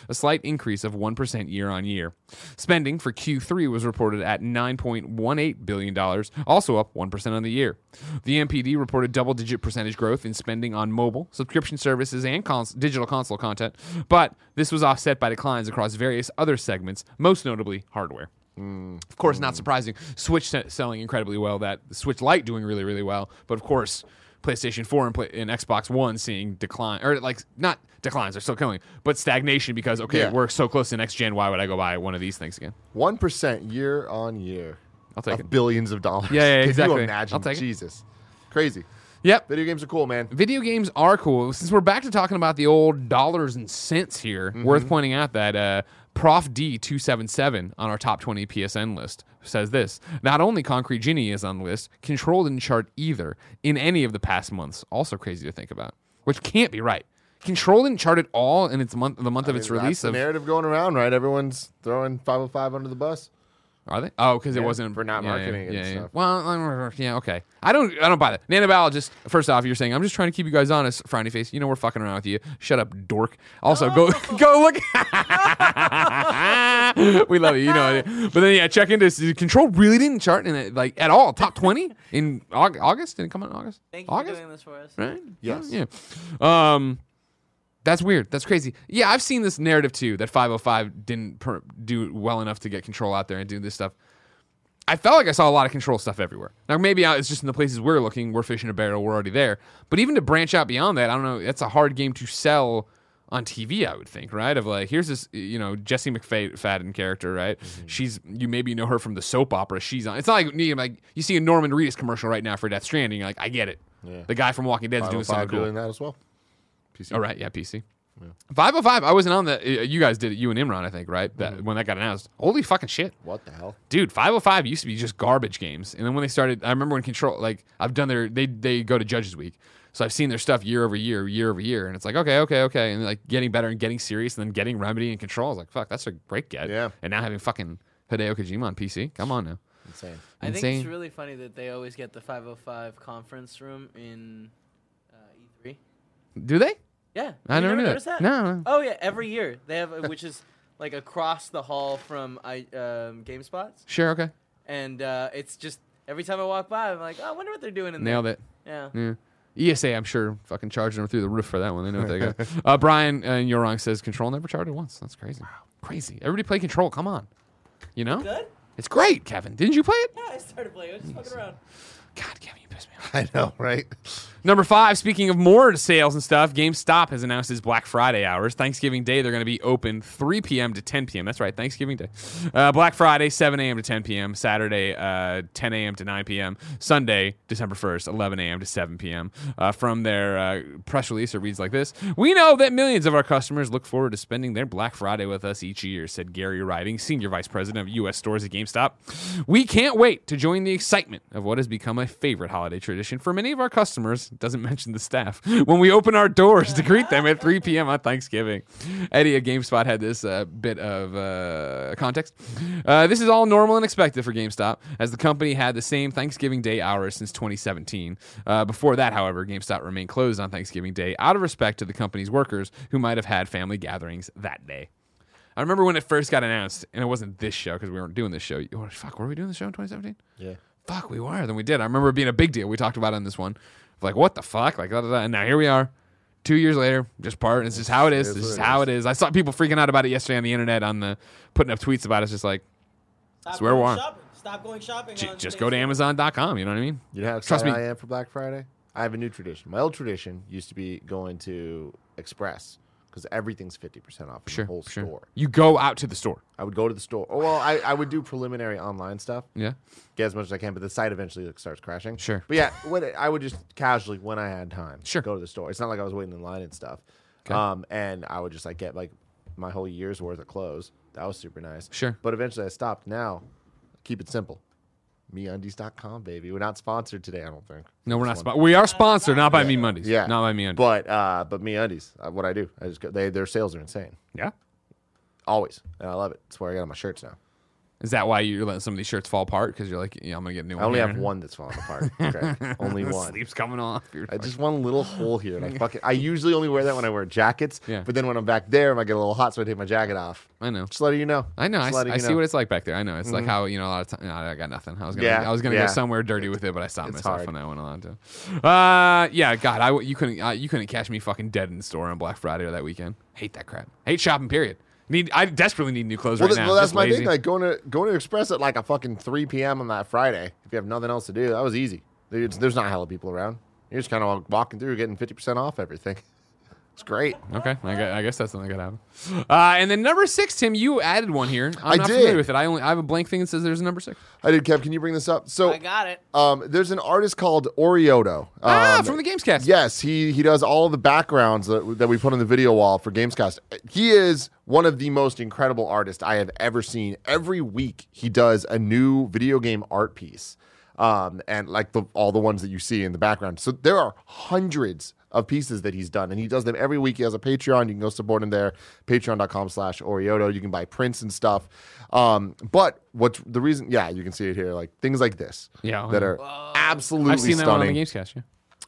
a slight increase of 1% year on year. Spending for Q3 was reported at $9.18 billion, also up 1% on the year. The NPD reported double digit percentage growth in spending on mobile, subscription services, and cons- digital console content, but this was offset by declines across various other segments, most notably hardware. Of course, not surprising. Switch selling incredibly well. That Switch Lite doing really, really well. But of course, PlayStation 4 and, play- and Xbox One seeing decline, or like not declines, they're still killing, but stagnation because okay, Yeah. we're so close to next gen. Why would I go buy one of these things again? One percent year on year. I'll take of it. billions of dollars. Yeah, yeah, (laughs) Can exactly. you imagine? I'll take it. Jesus, crazy. Yep. Video games are cool, man. Video games are cool. Since we're back to talking about the old dollars and cents here, worth pointing out that uh, Prof D277 on our top 20 PSN list says this. Not only Concrete Genie is on the list, Control didn't chart either in any of the past months. Also crazy to think about, which can't be right. Control didn't chart at all in its month, the month of its That's release. the Of, narrative going around, right? Everyone's throwing 505 under the bus. Are they? Oh, because it wasn't for not yeah, marketing yeah, yeah, and yeah. stuff. Well, yeah, okay. I don't, I don't buy that. Nanobiologist. First off, you're saying I'm just trying to keep you guys honest. Frowny face. You know we're fucking around with you. Shut up, dork. Also, go, (laughs) go look. (laughs) we love you. You know. But then yeah, check into this. Control really didn't chart in it like at all. Top twenty in August. Did it come out in August? Thank you August. for doing this for us. right? Yes. Yeah. Um, that's weird. That's crazy. Yeah, I've seen this narrative too that 505 didn't per- do well enough to get control out there and do this stuff. I felt like I saw a lot of control stuff everywhere. Now maybe it's just in the places we're looking. We're fishing a barrel. We're already there. But even to branch out beyond that, I don't know. That's a hard game to sell on TV. I would think, right? Of like, here's this, you know, Jesse McFadden character, right? Mm-hmm. She's you maybe know her from the soap opera she's on. It's not like you know, like you see a Norman Reedus commercial right now for Death Stranding. You're like, I get it. Yeah. The guy from Walking Dead is doing oh something cool. doing that as well. PC. Oh right, yeah, PC. 505. I wasn't on the. uh, You guys did it. You and Imran, I think, right? That when that got announced. Holy fucking shit, What the hell? dude! 505 used to be just garbage games, and then when they started, I remember when Control. Like I've done their. They they go to Judges Week, so I've seen their stuff year over year, year over year, and it's like okay, okay, okay, and like getting better and getting serious, and then getting Remedy and Control. I was like, fuck, that's a great get. Yeah. And now having fucking Hideo Kojima on PC. Come on now. Insane. I think Insane. it's really funny that they always get the 505 conference room in uh, E3. Do they? Yeah, I you never knew that. noticed that. No, no. Oh yeah, every year they have, which is like across the hall from I um, GameSpots, Sure. Okay. and uh, it's just every time I walk by, I'm like, oh, I wonder what they're doing in Nailed there. it. Yeah. Yeah. ESA, I'm sure, fucking charging them through the roof for that one. They know what they got. (laughs) uh, Brian uh, Yorong says Control never charted once. That's crazy. Crazy. Everybody play Control. Come on. You know? Good. It's great, Kevin. Didn't you play it? Yeah, I started playing. I was just fucking around. God, Kevin, you pissed me off. (laughs) I know, right? Number five, speaking of more sales and stuff, GameStop has announced its Black Friday hours. Thanksgiving Day, they're going to be open 3 p.m. to 10 p.m. That's right, Thanksgiving Day. Uh, Black Friday, 7 a.m. to 10 p.m. Saturday, uh, 10 a.m. to 9 p.m. Sunday, December 1st, 11 a.m. to 7 p.m. Uh, from their uh, press release, it reads like this We know that millions of our customers look forward to spending their Black Friday with us each year, said Gary Riding, Senior Vice President of U.S. Stores at GameStop. We can't wait to join the excitement of what has become a favorite holiday tradition for many of our customers. Doesn't mention the staff (laughs) when we open our doors to greet them at 3 (laughs) p.m. on Thanksgiving. Eddie at GameSpot had this uh, bit of uh, context. Uh, this is all normal and expected for GameStop, as the company had the same Thanksgiving Day hours since 2017. Uh, before that, however, GameStop remained closed on Thanksgiving Day out of respect to the company's workers who might have had family gatherings that day. I remember when it first got announced, and it wasn't this show because we weren't doing this show. Fuck, were we doing the show in 2017? Yeah. Fuck, we were. Then we did. I remember it being a big deal. We talked about it on this one. Like, what the fuck? Like, da, da, da. and now here we are, two years later, just part. It's just how it is. It is It's what just it how is. it is. I saw people freaking out about it yesterday on the internet, on the putting up tweets about it. It's just like, Stop Swear going one. shopping. Stop going shopping. j- on just go to Amazon.com. You know what I mean? You know how Trust excited me. I am for Black Friday? I have a new tradition. My old tradition used to be going to Express because everything's 50% off in Sure, the whole sure. store. You go out to the store. I would go to the store. Oh, well, I, I would do preliminary online stuff, Yeah. get as much as I can, but the site eventually like, starts crashing. Sure. But yeah, when it, I would just casually, when I had time, Sure. go to the store. It's not like I was waiting in line and stuff. Okay. Um, and I would just like get like my whole year's worth of clothes. That was super nice. Sure. But eventually I stopped. Now, keep it simple. MeUndies.com, baby. We're not sponsored today, I don't think. No, we're not. This one. Spo- we are sponsored, not by Me Mondays. Yeah, Not by Me Undies. But uh, but me undies. Uh, what I do, I just go. They their sales are insane, yeah. always, and I love it. That's where I got all my shirts now. Is that why you're letting some of these shirts fall apart? Because you're like, yeah, I'm gonna get a new one. I only here. have one that's falling apart. (laughs) Okay. only (laughs) The one. Sleeve's coming off. You're I just one little (laughs) hole here, and I fucking. I usually only wear that when I wear jackets. Yeah. But then when I'm back there, I get a little hot, so I take my jacket off. I know. Just letting you know. I know. I, Just s- I you see what it's like back there. I know. It's like how you know a lot of time. No, I got nothing. I was gonna. Yeah, I was gonna yeah. go somewhere dirty with it, but I stopped myself hard. on that one a lot. Uh, yeah. God, I you couldn't uh, you couldn't catch me fucking dead in the store on Black Friday or that weekend. Hate that crap. Hate shopping. Period. Need I desperately need new clothes Well, right th- now. well, that's Just my lazy. thing. Like going to going to Express at like a fucking 3 p.m. on that Friday. If you have nothing else to do, that was easy. There's, there's not a hell of people around. You're just kind of walking through, getting 50% off everything. (laughs) It's great. Okay, I guess, I guess that's something that could happen. Uh, and then number six, Tim, you added one here. I'm I not did. familiar with it. I only I have a blank thing that says there's a number six. I did, Kev. Can you bring this up? So, I got it. um, there's an artist called Orioto. ah, Um, from the Gamescast. Yes, he he does all the backgrounds that, that we put on the video wall for Gamescast. He is one of the most incredible artists I have ever seen. Every week he does a new video game art piece. Um, and like the all the ones that you see in the background. So there are hundreds of pieces that he's done, and he does them every week. He has a Patreon. You can go support him there, patreon.com slash Orioto. You can buy prints and stuff. Um, but what's the reason? Yeah, you can see it here, like things like this. Yeah, That yeah. are absolutely I've seen that stunning one on the Gamescast. Yeah.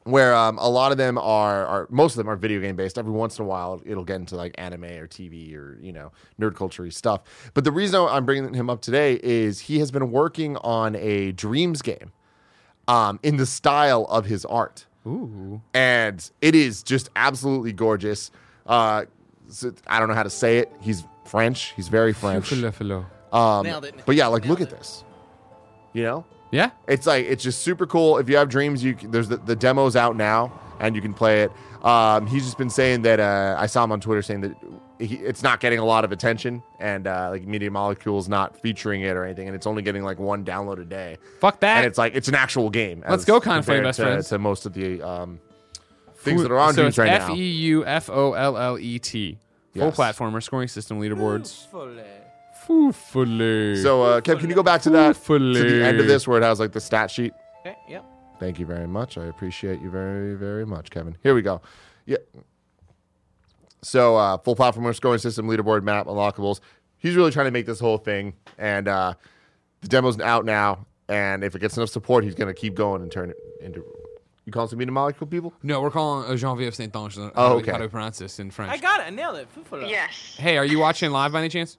where um, a lot of them are, are most of them are video game based. Every once in a while, it'll get into like anime or TV or you know nerd culture stuff. But the reason I'm bringing him up today is he has been working on a Dreams game, um, in the style of his art, Ooh. and it is just absolutely gorgeous. Uh, so- I don't know how to say it. He's French. He's very French. Um, Nailed it. But yeah, like Nailed look at this. You know, Yeah. it's like it's just super cool. If you have dreams, you there's the, the demos out now, and you can play it. Um, he's just been saying that uh, I saw him on Twitter saying that he, it's not getting a lot of attention, and uh, like Media Molecule's not featuring it or anything, and it's only getting like one download a day. Fuck that. And it's like it's an actual game. Let's go, Kind of Best to, Friends. To most of the um, things that are on so dreams it's right F now. E U F O L L E T. Full Yes. platformer, scoring system, leaderboards. Fully. Foofily. So, uh, Kev, can you go back to that to the end of this where it has like the stat sheet? Okay, yep. Thank you very much. I appreciate you very, very much, Kevin. Here we go. Yeah. So, uh, full platform scoring system, leaderboard map, unlockables. He's really trying to make this whole thing, and uh, the demo's out now. And if it gets enough support, he's going to keep going and turn it into. You call some media molecule people? no, we're calling uh, Jean-Vive Saint-Ange. Oh, we- okay. how do we pronounce this in French? I got it. I nailed it. Fully. Yes. Hey, are you watching live by any chance?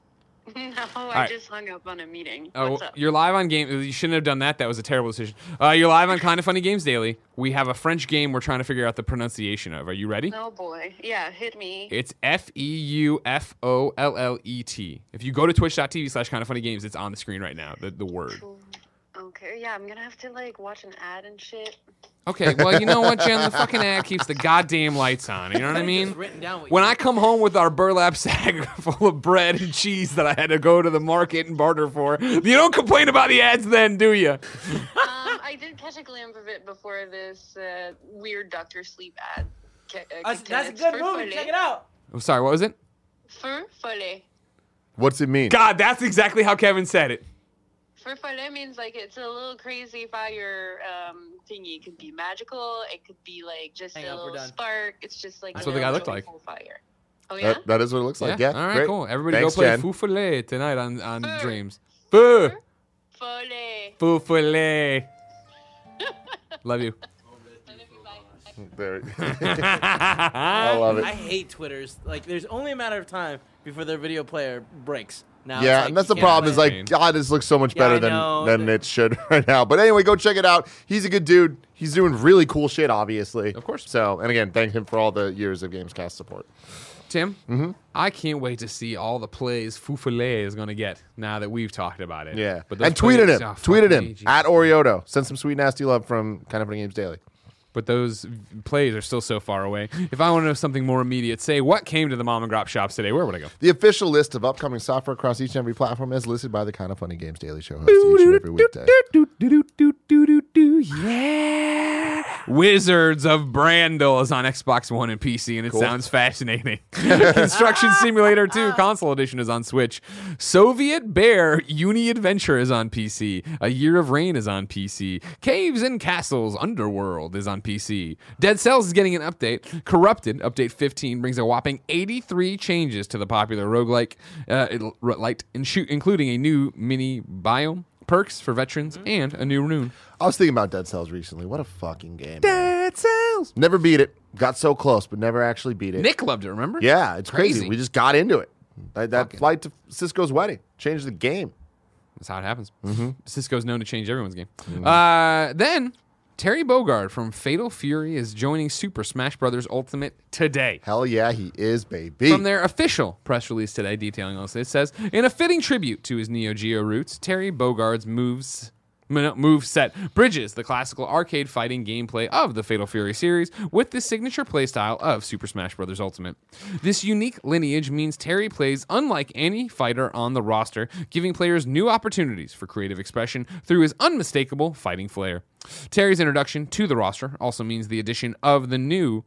(laughs) No, I right. just hung up on a meeting. Oh, you're live on game. You shouldn't have done that. That was a terrible decision. Uh, you're live on Kind of Funny Games Daily. We have a French game we're trying to figure out the pronunciation of. Are you ready? Oh boy. Yeah, hit me. It's F E U F O L L E T. If you go to twitch.tv slash kind of funny games, it's on the screen right now, the, the word. Okay, yeah, I'm gonna have to like watch an ad and shit. Okay, well, you know what, Jen? The fucking ad keeps the goddamn lights on. You know what I (laughs) mean? Just written down what When I come home with our burlap sack (laughs) full of bread and cheese that I had to go to the market and barter for, you don't complain about the ads then, do you? um, I did catch a glimpse of it before this uh, weird Doctor Sleep ad. Ca- uh, That's, that's a good movie. Follet. Check it out. I'm sorry, what was it? Feu Follet. What's it mean? God, that's exactly how Kevin said it. Feu Follet means like it's a little crazy fire um, thingy. It could be magical. It could be like just Hang a up, little spark. It's just like That's a what the guy little looked like. Fire. Oh yeah. That- that is what it looks like. Yeah. All right, great. cool. Everybody Thanks, go play Jen. Fou Follet tonight on, on Fur. Dreams. Fou. Follet. Fou Follet. Love you. There- (laughs) I love it. I hate Twitters. Like, there's only a matter of time before their video player breaks. Now, yeah, like, and that's the problem. Is like, Pain. God, this looks so much Yeah, better I than than it should (laughs) right now. But anyway, go check it out. He's a good dude. He's doing really cool shit, obviously. Of course. So, and again, thank him for all the years of Gamescast support. Tim, mm-hmm. I can't wait to see all the plays Fou Follet is going to get now that we've talked about it. Yeah, but and tweeted plays- him. oh, tweeted me, him Jesus. at Orioto. Send some sweet nasty love from Kind of Funny Games Daily. But those plays are still so far away. If I want to know something more immediate, say what came to the mom and grop shops today. Where would I go? The official list of upcoming software across each and every platform is listed by the Kind of Funny Games Daily Show host each and every weekday. Yeah. Wizards of Brandel is on Xbox One and PC, and it sounds fascinating. (laughs) Construction (laughs) Simulator 2 Console Edition is on Switch. Soviet Bear Uni Adventure is on PC. A Year of Rain is on PC. Caves and Castles Underworld is on PC. Dead Cells is getting an update. Corrupted, update 15, brings a whopping 83 changes to the popular roguelike, uh, light, and shoot, including a new mini biome. Perks for veterans and a new rune. I was thinking about Dead Cells recently. What a fucking game. Dead Cells. Never beat it. Got so close, but never actually beat it. Nick loved it. Remember? Yeah, it's crazy. Crazy. We just got into it. That, that Fucking- flight to Cisco's wedding changed the game. That's how it happens. Cisco's known to change everyone's game. Uh, then Terry Bogard from Fatal Fury is joining Super Smash Bros. Ultimate today. Hell yeah, he is, baby. From their official press release today, detailing all this, it says, in a fitting tribute to his Neo Geo roots, Terry Bogard's moves. Move set bridges the classical arcade fighting gameplay of the Fatal Fury series with the signature playstyle of Super Smash Bros. Ultimate. This unique lineage means Terry plays unlike any fighter on the roster, giving players new opportunities for creative expression through his unmistakable fighting flair. Terry's introduction to the roster also means the addition of the new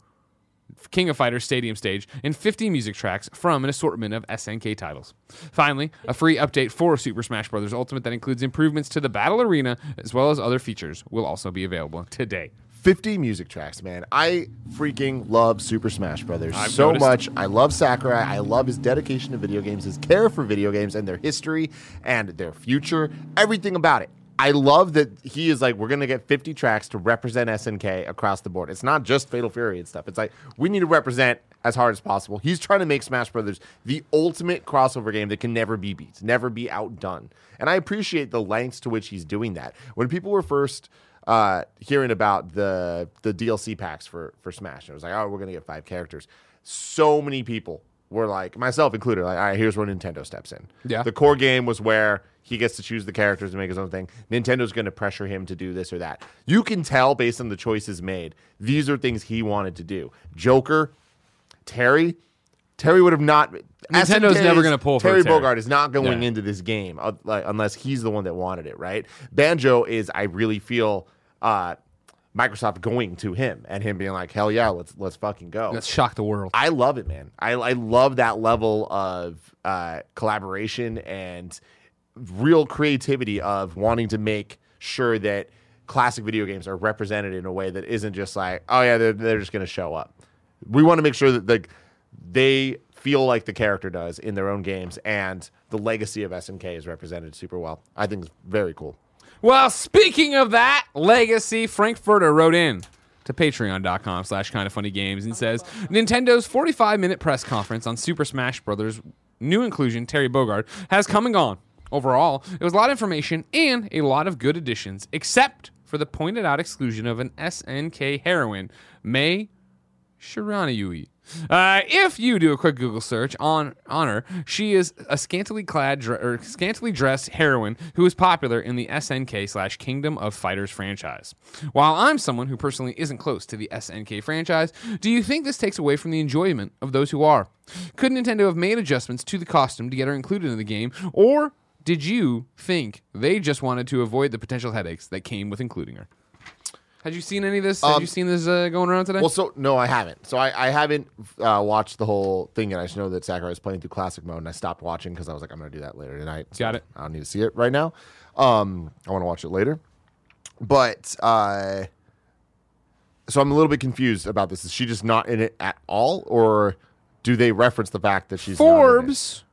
King of Fighters Stadium stage and 50 music tracks from an assortment of SNK titles. Finally, a free update for Super Smash Bros. Ultimate that includes improvements to the battle arena as well as other features will also be available today. 50 music tracks, man. I freaking love Super Smash Brothers I've so noticed. much. I love Sakurai. I love his dedication to video games, his care for video games and their history and their future, everything about it. I love that he is like, we're going to get 50 tracks to represent SNK across the board. It's not just Fatal Fury and stuff. It's like, we need to represent as hard as possible. He's trying to make Smash Brothers the ultimate crossover game that can never be beat, never be outdone. And I appreciate the lengths to which he's doing that. When people were first uh, hearing about the the DLC packs for for Smash. It was like, oh, we're gonna get five characters. So many people were like, myself included, like, all right, here's where Nintendo steps in. Yeah. The core game was where he gets to choose the characters and make his own thing. Nintendo's going to pressure him to do this or that. You can tell based on the choices made, these are things he wanted to do. Joker, Terry, Terry would have not. Nintendo's never gonna pull for Terry Terry. Bogard is not going Yeah. into this game uh, like, unless he's the one that wanted it, right? Banjo is, I really feel, uh, Microsoft going to him and him being like, "Hell yeah, let's let's fucking go." Let's shock the world. I love it, man. I, I love that level of uh, collaboration and real creativity of wanting to make sure that classic video games are represented in a way that isn't just like, oh yeah, they're, they're just going to show up. We want to make sure that like they feel like the character does in their own games, and the legacy of SNK is represented super well. I think it's very cool. Well, speaking of that legacy, Frankfurter wrote in to patreon.com slash kind of funny games and says Nintendo's 45 minute press conference on Super Smash Bros. new inclusion, Terry Bogard, has come and gone. Overall, it was a lot of information and a lot of good additions, except for the pointed out exclusion of an SNK heroine, Mai Shiranuyui. Uh, if you do a quick Google search on on her, she is a scantily clad or scantily dressed heroine who is popular in the SNK slash Kingdom of Fighters franchise. While I'm someone who personally isn't close to the SNK franchise, do you think this takes away from the enjoyment of those who are? Could Nintendo have made adjustments to the costume to get her included in the game, or did you think they just wanted to avoid the potential headaches that came with including her? Had you seen any of this? Had Um, you seen this uh, going around today? Well, so no, I haven't. So I, I haven't uh, watched the whole thing yet. I just know that Sakurai is playing through classic mode, and I stopped watching because I was like, I'm going to do that later tonight. So Got it. I don't need to see it right now. Um, I want to watch it later. But uh, so I'm a little bit confused about this. Is she just not in it at all, or do they reference the fact that she's not in it? Forbes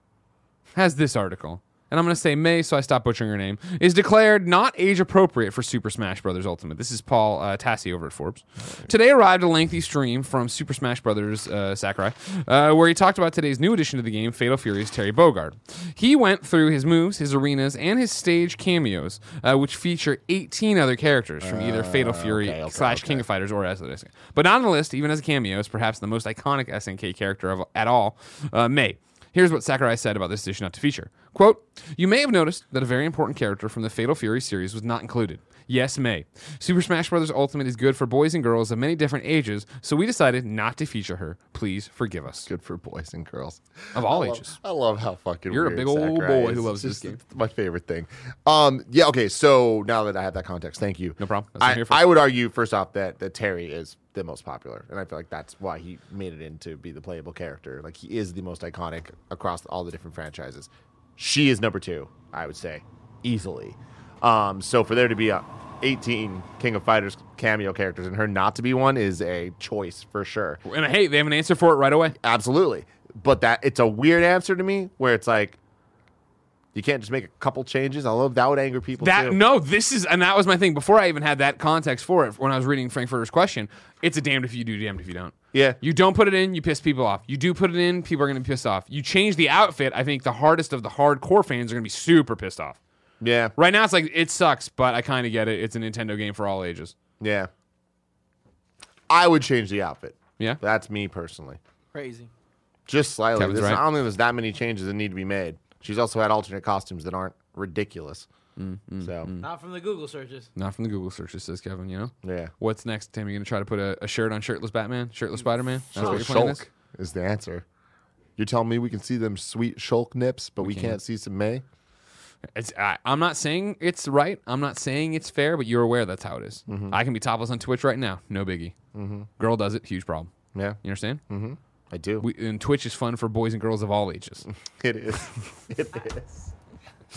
has this article, and I'm going to say Mai, so I stop butchering her name, is declared not age appropriate for Super Smash Bros. Ultimate. This is Paul uh, Tassi over at Forbes. Today arrived a lengthy stream from Super Smash Bros. Uh, Sakurai, uh, where he talked about today's new addition to the game, Fatal Fury's Terry Bogard. He went through his moves, his arenas, and his stage cameos, uh, which feature 18 other characters from either Fatal Fury okay, okay, slash King of Fighters or SNK. But on the list, even as a cameo, is perhaps the most iconic SNK character of, at all, uh, Mai. Here's what Sakurai said about this addition not to feature. Quote, You may have noticed that a very important character from the Fatal Fury series was not included. Yes, Mai. Super Smash Bros. Ultimate is good for boys and girls of many different ages, so we decided not to feature her. Please forgive us. Good for boys and girls. Of all I love- ages. I love how fucking You're a big old Sakurai boy is. who loves this game. My favorite thing. Um, yeah. Okay. So now that I have that context, thank you. No problem. I. I would argue first off that that Terry is the most popular, and I feel like that's why he made it in to be the playable character. Like he is the most iconic across all the different franchises. She is number two, I would say, easily. Um, so for there to be a 18 King of Fighters cameo characters and her not to be one is a choice for sure. And hey, they have an answer for it right away. Absolutely. But that it's a weird answer to me where it's like you can't just make a couple changes. I love that would anger people That too. no, this is and that was my thing before I even had that context for it. When I was reading Frankfurter's question, it's a damned if you do, damned if you don't. Yeah. You don't put it in, you piss people off. You do put it in, people are going to be pissed off. You change the outfit, I think the hardest of the hardcore fans are going to be super pissed off. Yeah. Right now, it's like it sucks, but I kind of get it. It's a Nintendo game for all ages. Yeah. I would change the outfit. Yeah. That's me personally. Crazy. Just slightly. Kevin's There's- right. I don't think there's that many changes that need to be made. She's also had alternate costumes that aren't ridiculous. Mm, so Not from the Google searches. Not from the Google searches, says Kevin. You know. yeah. What's next, Tim? You going to try to put a, a shirt on shirtless Batman, shirtless Spider Man? That's what you're So playing. Shulk is the answer. You're telling me we can see them sweet Shulk nips, but we, can't. can't see some Mai? It's, I, I'm not saying it's right. I'm not saying it's fair, but you're aware that's how it is. Mm-hmm. I can be topless on Twitch right now. No biggie. Girl does it. Huge problem. Yeah, You understand? I do. We, and Twitch is fun for boys and girls of all ages. (laughs) it is. (laughs) It is.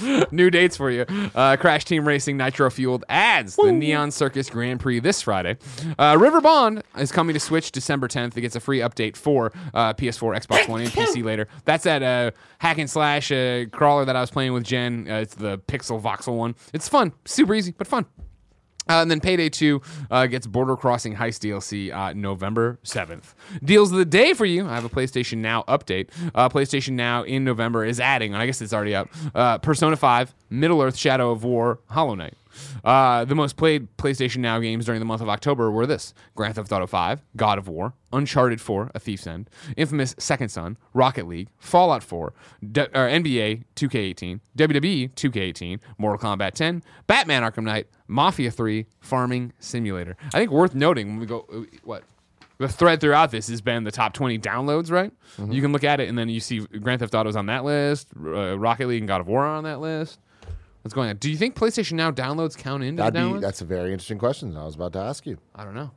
(laughs) New dates for you. Uh, Crash Team Racing Nitro Fueled adds the Neon Circus Grand Prix this Friday. Uh, River Bond is coming to Switch December 10th. It gets a free update for uh, PS4, Xbox One, and PC later. That's that uh, hack and slash uh, crawler that I was playing with Jen. Uh, it's the Pixel Voxel one. It's fun. Super easy, but fun. Uh, and then Payday 2 uh, gets Border Crossing Heist DLC uh, November 7th. Deals of the day for you. I have a PlayStation Now update. Uh, PlayStation Now in November is adding, I guess it's already out, uh, Persona 5, Middle Earth Shadow of War, Hollow Knight. Uh, the most played PlayStation Now games during the month of October were this Grand Theft Auto 5, God of War, Uncharted 4, A Thief's End, Infamous Second Son, Rocket League, Fallout 4, D- or NBA 2K18, WWE 2K18, Mortal Kombat 10, Batman Arkham Knight, Mafia 3, Farming Simulator. I think worth noting when we go, uh, what? The thread throughout this has been the top 20 downloads, right? You can look at it and then you see Grand Theft Auto's on that list, uh, Rocket League and God of War are on that list. What's going on? Do you think PlayStation Now downloads count into That'd the be downloads? that's a very interesting question. I was about to ask you. I don't know.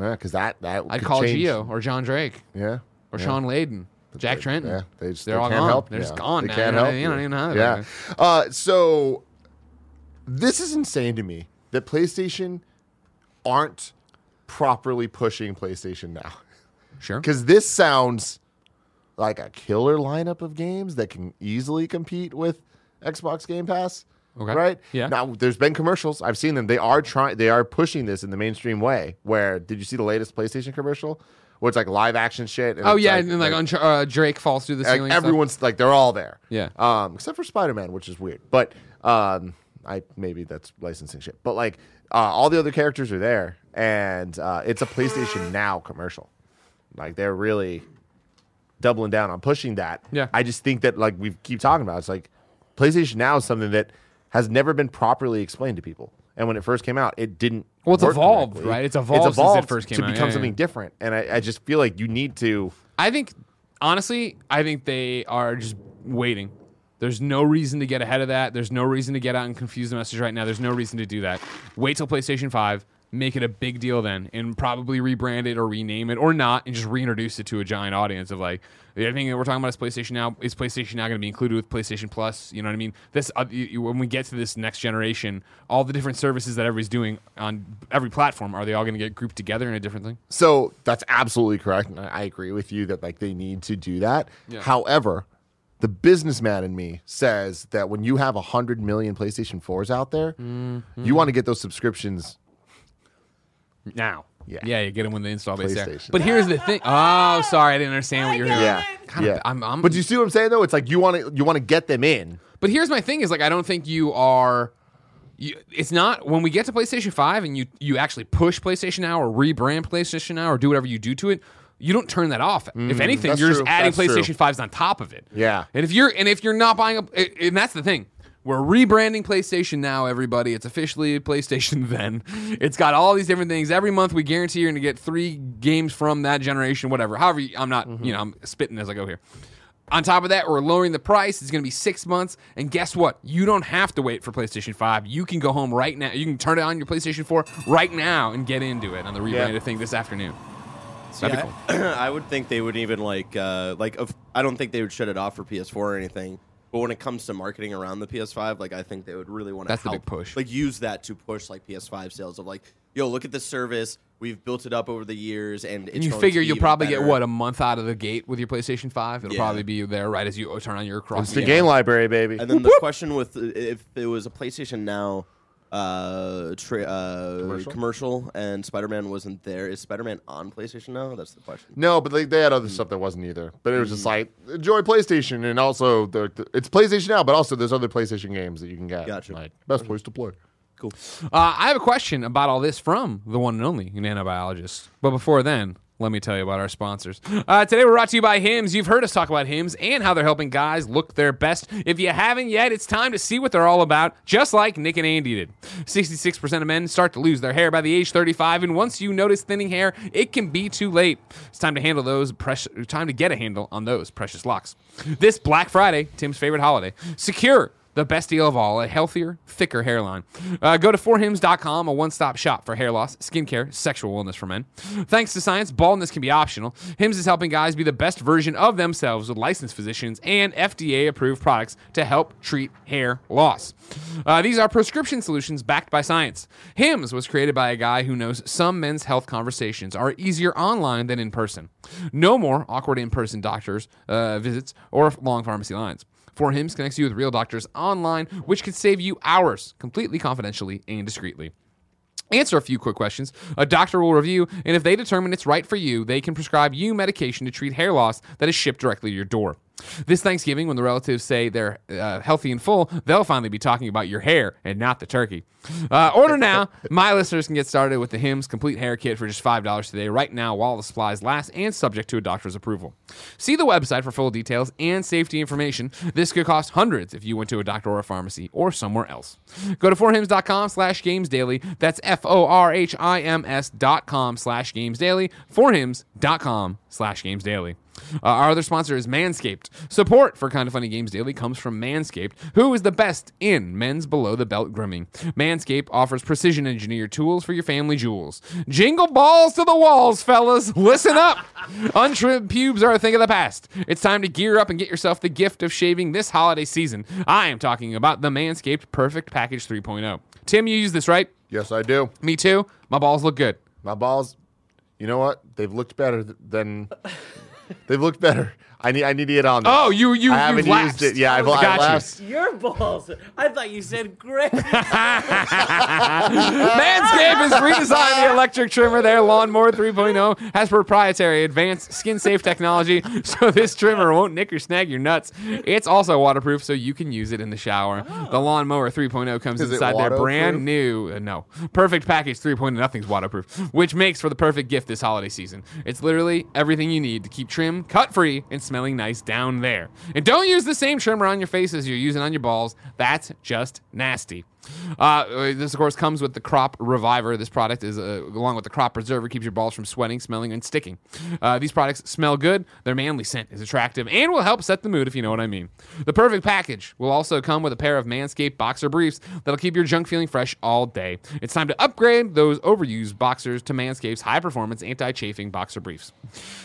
Yeah, because that that I'd call change. Gio or John Drake Yeah. or yeah. Shawn Layden, Jack Tretton. Yeah, they just They're they all can't gone. help. They're you. just gone They now. can't You know, help. you don't even know Yeah. Uh, so this is insane to me that PlayStation aren't properly pushing PlayStation now. Sure. Because this sounds like a killer lineup of games that can easily compete with Xbox Game Pass. Okay. Right? Yeah. Now there's been commercials. I've seen them. They are trying they are pushing this in the mainstream way. Where did you see the latest PlayStation commercial? Where it's like live action shit. and Oh yeah, like, and like, Unch- uh, Drake falls through the like, ceiling. stuff. everyone's like they're all there. Yeah. Um, except for Spider Man, which is weird. But um, I maybe that's licensing shit. But like uh, all the other characters are there, and uh, it's a PlayStation (sighs) Now commercial. Like they're really doubling down on pushing that. Yeah. I just think that like we keep talking about, it's like PlayStation Now is something that has never been properly explained to people. And when it first came out, it didn't. Well, it's evolved, correctly. right? It's evolved since it first came to out. become Yeah, something yeah. different. And I, I just feel like you need to. I think, honestly, I think they are just waiting. There's no reason to get ahead of that. There's no reason to get out and confuse the message right now. There's no reason to do that. Wait till PlayStation 5, make it a big deal then, and probably rebrand it or rename it or not, and just reintroduce it to a giant audience of like, the thing that we're talking about is PlayStation Now. Is PlayStation Now going to be included with PlayStation Plus? You know what I mean? This uh, you, when we get to this next generation, all the different services that everybody's doing on every platform, are they all going to get grouped together in a different thing? So that's absolutely correct, and I, agree with you that like they need to do that. Yeah. However, the businessman in me says that when you have hundred million PlayStation fours out there, Mm-hmm. you want to get those subscriptions. Now. Yeah. Yeah, you get them when the install base there. PlayStation. But here's the thing. Oh, sorry, I didn't understand what you were doing. Yeah, Kinda- yeah. I'm- I'm- but you see what I'm saying though? It's like you want to you want to get them in. But here's my thing: is like I don't think you are. You, it's not when we get to PlayStation Five and you you actually push PlayStation Now or rebrand PlayStation Now or do whatever you do to it. You don't turn that off. if anything, Mm, you're true. just adding That's true. PlayStation 5s on top of it. Yeah. And if you're and if you're not buying a, and that's the thing. We're rebranding PlayStation now, everybody. It's officially PlayStation (laughs) then. It's got all these different things. Every month we guarantee you're going to get three games from that generation, whatever. However, I'm not, you know, I'm spitting as I go here. On top of that, we're lowering the price. It's going to be six months. And guess what? You don't have to wait for PlayStation 5. You can go home right now. You can turn it on your PlayStation 4 right now and get into it on the rebranded thing this afternoon. That'd be See, I, (clears throat) I would think they would even like uh, like if, I don't think they would shut it off for PS4 or anything. But when it comes to marketing around the PS5, like I think they would really want to That's the help, big push. like use that to push like PS5 sales of like, yo, look at this service. We've built it up over the years, and it's And you going figure to you'll even probably get what a month out of the gate with your PlayStation Five. It'll Yeah. probably be there right as you turn on your cross. It's the game library, baby. And then the question with if it was a PlayStation Now uh, tra- uh, Commercial? commercial? and Spider-Man wasn't there, is Spider-Man on PlayStation Now? That's the question. No, but they, they had other stuff that wasn't either. But it was just like enjoy PlayStation, and also the, the- it's PlayStation now, but also there's other PlayStation games that you can get. Gotcha. Like best place to play. Cool. Uh, I have a question about all this from the one and only nanobiologist. But before then, let me tell you about our sponsors. Uh, today we're brought to you by Hims. You've heard us talk about Hims and how they're helping guys look their best. If you haven't yet, it's time to see what they're all about, just like Nick and Andy did. 66% of men start to lose their hair by the age 35, and once you notice thinning hair, it can be too late. It's time to handle those precious, time to get a handle on those precious locks. This Black Friday, Tim's favorite holiday, secure the best deal of all, a healthier, thicker hairline. Uh, go to forhims.com, a one stop shop for hair loss, skincare, sexual wellness for men. Thanks to science, baldness can be optional. Hims is helping guys be the best version of themselves with licensed physicians and FDA approved products to help treat hair loss. Uh, these are prescription solutions backed by science. Hims was created by a guy who knows some men's health conversations are easier online than in person. No more awkward in person doctors' uh, visits or long pharmacy lines. For Hims connects you with real doctors online, which can save you hours completely confidentially and discreetly. Answer a few quick questions. A doctor will review, and if they determine it's right for you, they can prescribe you medication to treat hair loss that is shipped directly to your door. This Thanksgiving, when the relatives say they're uh, healthy and full, they'll finally be talking about your hair and not the turkey. Uh, order now. (laughs) My listeners can get started with the Hims Complete Hair Kit for just $5 today, right now, while the supplies last and subject to a doctor's approval. See the website for full details and safety information. This could cost hundreds if you went to a doctor or a pharmacy or somewhere else. Go to forhims.com slash games daily. That's F O R H I M S dot com slash games daily. Forhims.com slash games daily. Uh, our other sponsor is Manscaped. Support for Kind of Funny Games Daily comes from Manscaped, who is the best in men's below the belt grooming. Manscaped offers precision engineered tools for your family jewels. Jingle balls to the walls, fellas. Listen up. (laughs) Untrimmed pubes are a thing of the past. It's time to gear up and get yourself the gift of shaving this holiday season. I am talking about the Manscaped Perfect Package 3.0. Tim, you use this, right? Yes, I do. Me too. My balls look good. My balls, you know what? They've looked better th- than. They've looked better. I need. I need to get on. This. Oh, you you I haven't you've lapsed. used it. Yeah, I've, I I've got you. Your balls. I thought you said great. (laughs) (laughs) Manscaped has redesigned the electric trimmer. Their Lawnmower 3.0 has proprietary advanced skin safe technology, (laughs) so this trimmer won't nick or snag your nuts. It's also waterproof, so you can use it in the shower. The Lawnmower 3.0 comes Is it inside their brand new, uh, no, perfect package 3.0. Nothing's waterproof, which makes for the perfect gift this holiday season. It's literally everything you need to keep trim, cut free, and smelling nice down there. And don't use the same trimmer on your face as you're using on your balls. That's just nasty. Uh, this, of course, comes with the Crop Reviver. This product is, uh, along with the Crop Preserver, keeps your balls from sweating, smelling, and sticking. Uh, these products smell good. Their manly scent is attractive and will help set the mood, if you know what I mean. The perfect package will also come with a pair of Manscaped boxer briefs that'll keep your junk feeling fresh all day. It's time to upgrade those overused boxers to Manscaped's high-performance anti-chafing boxer briefs.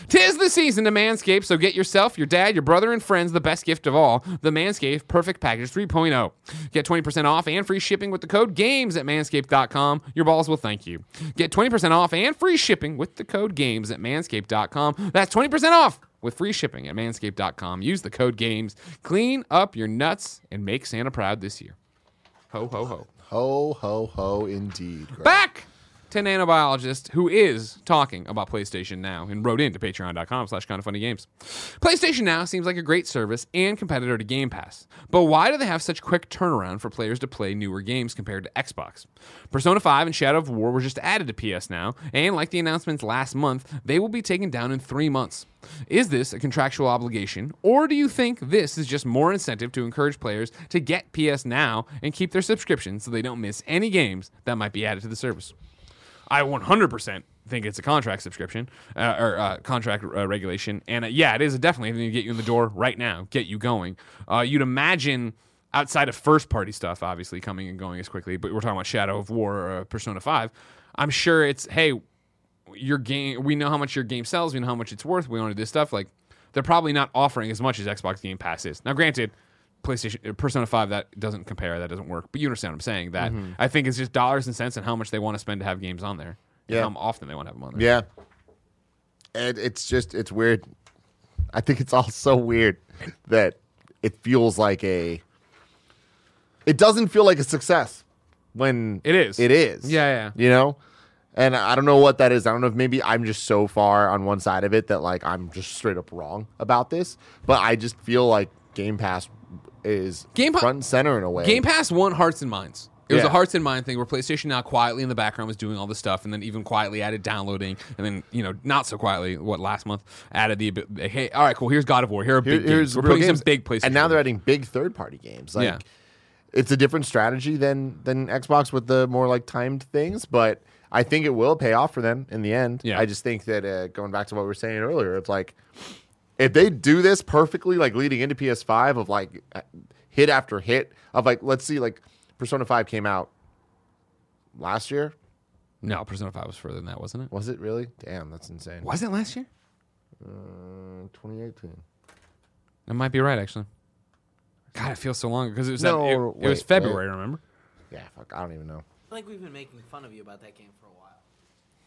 Tis the season to Manscaped, so get yourself, your dad, your brother, and friends the best gift of all, the Manscaped Perfect Package 3.0. Get 20% off and free shipping with the code GAMES at manscaped.com. Your balls will thank you. Get 20% off and free shipping with the code GAMES at manscaped.com. That's 20% off with free shipping at manscaped.com. Use the code GAMES. Clean up your nuts and make Santa proud this year. Ho, ho, ho. Ho ho ho! Indeed. Greg. Back to nanobiologist who is talking about PlayStation Now and wrote into patreon.com slash kind of funny games. PlayStation Now seems like a great service and competitor to Game Pass, but why do they have such quick turnaround for players to play newer games compared to Xbox? Persona 5 and Shadow of War were just added to PS Now, and like the announcements last month, they will be taken down in three months. Is this a contractual obligation, or do you think this is just more incentive to encourage players to get PS Now and keep their subscription so they don't miss any games that might be added to the service? I 100% think it's a contract subscription uh, or uh, contract uh, regulation, and uh, yeah, it is definitely going to get you in the door right now, get you going. Uh, you'd imagine outside of first party stuff, obviously coming and going as quickly, but we're talking about Shadow of War or uh, Persona Five. I'm sure it's hey, your game. We know how much your game sells. We know how much it's worth. We want to do this stuff. Like they're probably not offering as much as Xbox Game Pass is. Now, granted. PlayStation uh, Persona 5 that doesn't compare that doesn't work but you understand what I'm saying that I think it's just dollars and cents and how much they want to spend to have games on there and Yeah. how often they want to have them on there Yeah. And it's just it's weird. I think it's (laughs) all so weird that it feels like a it doesn't feel like a success when It is. It is. Yeah, yeah. You know? And I don't know what that is. I don't know if maybe I'm just so far on one side of it that like I'm just straight up wrong about this. But I just feel like Game Pass is Game Pa- front and center in a way. Game Pass won hearts and minds. It was Yeah. a hearts and mind thing where PlayStation now quietly in the background was doing all this stuff, and then even quietly added downloading, and then you know not so quietly, what last month added the abi- hey, all right, cool. Here's God of War. Here are Here- big games. We're real putting games. some big PlayStation. and now they're adding big third party games. Like Yeah. it's a different strategy than than Xbox with the more like timed things, but I think it will pay off for them in the end. Yeah. I just think that uh, going back to what we were saying earlier, it's like if they do this perfectly, like leading into PS5 of like uh, hit after hit of like let's see, like Persona 5 came out last year. no Persona Five was further than that, wasn't it? Was it really? Damn, that's insane. Was it last year? Uh, 2018. That might be right, actually. God, it feels so long because it was No, that, it, it was wait, February. Remember? Yeah, fuck, I don't even know. I think we've been making fun of you about that game for a while.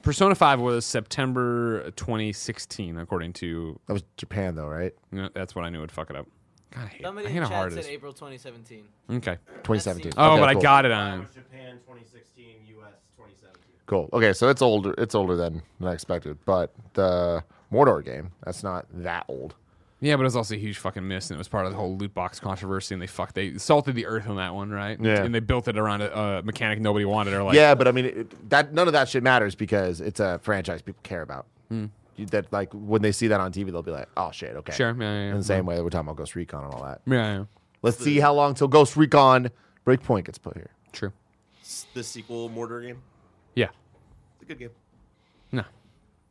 Persona Five was September 2016, according to. That was Japan though, right? You know, that's what I knew would fuck it up. God, I hate, Somebody I hate the how chat hard it said is. April 2017. Okay. 2017. Oh, Okay, but I cool. got it on. Japan 2016, US 2017. Cool. Okay, so it's older. It's older than, than I expected. But the Mordor game, that's not that old. Yeah, but it was also a huge fucking miss, and it was part of the whole loot box controversy. And they fucked, they salted the earth on that one, right? Yeah. And they built it around a, a mechanic nobody wanted. Or like, yeah, but I mean, it, that none of that shit matters because it's a franchise people care about. Hmm. You- That like when they see that on TV, they'll be like, "Oh shit, okay." sure, yeah, yeah, yeah. In the same way that we're talking about Ghost Recon and all that. yeah, yeah, Let's see how long till Ghost Recon Breakpoint gets put here. true. S- The sequel Mordor game. Yeah, It's a good game. no,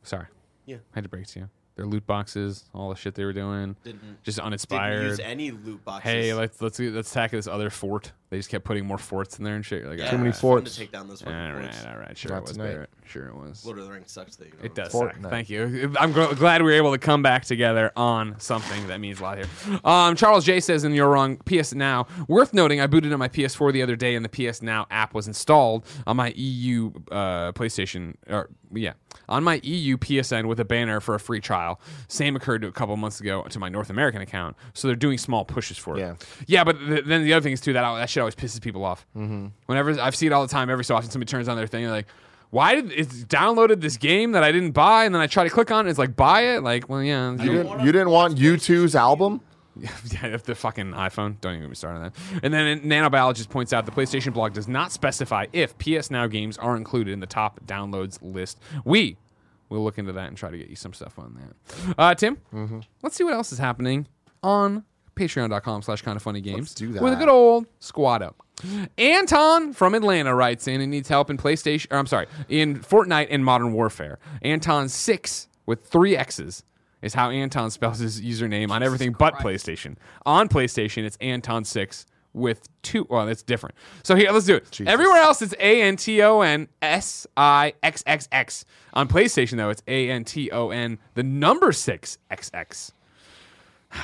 sorry, Yeah. I had to break it to you. Their loot boxes, all the shit they were doing, Didn't just didn't uninspired. use any loot boxes. hey, let's let's let's attack this other fort. They just kept putting more forts in there and shit. You're like, yeah, Too many right. it's fun forts. to take down those All fucking right, all right, sure Not it was, tonight. Barrett. Sure it was. Lord of the Rings sucks. That you It does Fortnite. suck. Thank you. I'm gl- glad we were able to come back together on something that means a lot here. Um, Charles J says, and you're wrong, PS Now. Worth noting, I booted on my PS4 the other day, and the PS Now app was installed on my EU uh, PlayStation, or yeah, on my EU PSN with a banner for a free trial. Same occurred a couple months ago to my North American account, so they're doing small pushes for it. Yeah. yeah, but th- then the other thing is too that that shit always pisses people off. Mm-hmm. Whenever I've seen it all the time, every so often somebody turns on their thing, they're like why did it's downloaded this game that I didn't buy and then I try to click on it, it's like buy it? Like, well yeah. You didn't, you didn't want U2's album? (laughs) yeah, if the fucking iPhone. Don't even get me started on that. And then Nanobiologist points out the PlayStation blog does not specify if PS Now games are included in the top downloads list. We will look into that and try to get you some stuff on that. Uh, Tim, Mm-hmm. let's see what else is happening on patreon.com slash kind of funny games do with a good old squad up. Anton from Atlanta writes in and needs help in PlayStation, or I'm sorry, in Fortnite and Modern Warfare. Anton six with three X's is how Anton spells his username on everything but PlayStation. On PlayStation, it's Anton six with two. Well, that's different. So here, let's do it. Jesus. Everywhere else, it's A N T O N S I X X X. On PlayStation, though, it's A N T O N the number six X X. (sighs)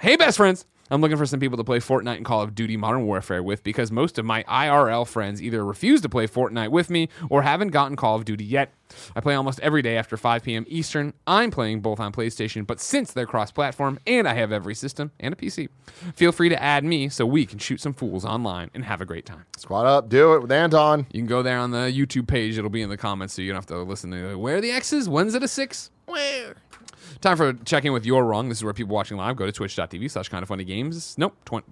Hey, best friends. I'm looking for some people to play Fortnite and Call of Duty Modern Warfare with because most of my IRL friends either refuse to play Fortnite with me or haven't gotten Call of Duty yet. I play almost every day after 5 p.m. Eastern. I'm playing both on PlayStation, but since they're cross platform and I have every system and a PC, feel free to add me so we can shoot some fools online and have a great time. Squad up, do it with Anton. You can go there on the YouTube page. It'll be in the comments, so you don't have to listen to where are the X's? When's it a six? Where? Time for checking with You're Wrong. This is where people watching live go to twitch.tv slash kind of funny games. Nope. Tw-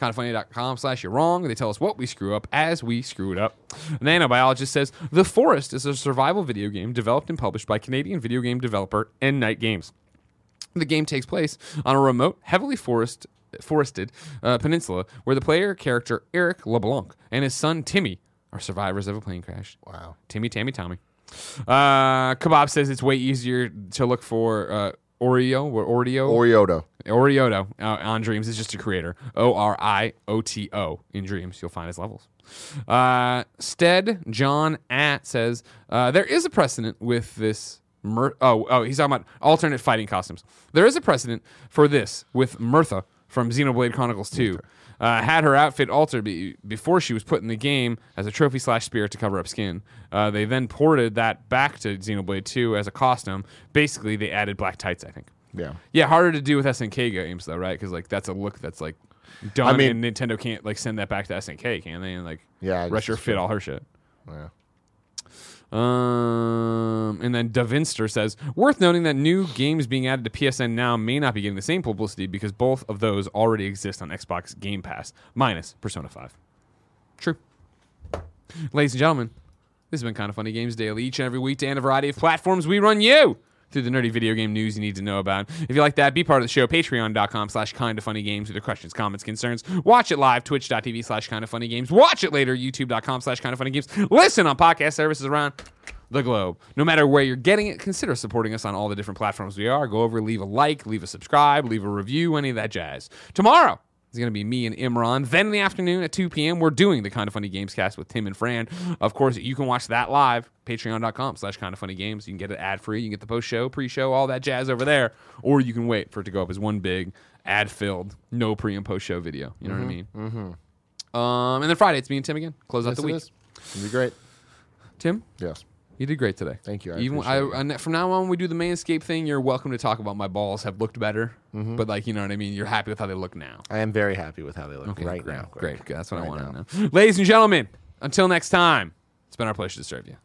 kindoffunny.com slash you're wrong. They tell us what we screw up as we screw it up. Nanobiologist says The Forest is a survival video game developed and published by Canadian video game developer Endnight Games. The game takes place on a remote, heavily forest, forested uh, peninsula where the player character Eric LeBlanc and his son Timmy are survivors of a plane crash. Wow. Timmy, Tammy, Tommy. Uh, Kebab says it's way easier to look for uh, Oreo or Oreo Orioto. Orioto uh, on Dreams is just a creator. O R I O T O in Dreams. You'll find his levels. Uh, Stead John at says uh, there is a precedent with this. Oh, oh, he's talking about alternate fighting costumes. There is a precedent for this with Mythra from Xenoblade Chronicles 2. Uh, had her outfit altered be- before she was put in the game as a trophy slash spirit to cover up skin. Uh, they then ported that back to Xenoblade 2 as a costume. Basically, they added black tights, I think. Yeah. Yeah, harder to do with SNK games though, right? Because like that's a look that's like done, I mean- and Nintendo can't like send that back to SNK, can they? And like Yeah, I guess it's retrofit all her shit. Yeah. Um, and then Davinster says, worth noting that new games being added to PSN now may not be getting the same publicity because both of those already exist on Xbox Game Pass, minus Persona 5. True. Ladies and gentlemen, this has been Kind of Funny Games Daily, each and every weekday on a variety of platforms. We run you through the nerdy video game news you need to know about. If you like that, be part of the show, patreon.com slash kind of funny games with your questions, comments, concerns. Watch it live, twitch.tv slash kind of funny games. Watch it later, youtube.com slash kind of funny games. Listen on podcast services around the globe. No matter where you're getting it, consider supporting us on all the different platforms we are. Go over, leave a like, leave a subscribe, leave a review, any of that jazz. Tomorrow, it's going to be me and Imran. Then in the afternoon at 2 p.m., we're doing the Kind of Funny Games cast with Tim and Fran. Of course, you can watch that live, patreon.com slash kind of funny games. You can get it ad free. You can get the post show, pre show, all that jazz over there. Or you can wait for it to go up as one big ad filled, no pre and post show video. You know what I mean? Mm-hmm. Um, and then Friday, it's me and Tim again. Close out the it week. is. It'll be great. Tim, Yes. You did great today. Thank you. I Even I, from now on, when we do the manscape thing. You're welcome to talk about my balls have looked better, Mm-hmm. but like you know what I mean. You're happy with how they look now. I am very happy with how they look Okay, right great, now. Great, good. That's what I Right want to know. Ladies and gentlemen, until next time, it's been our pleasure to serve you.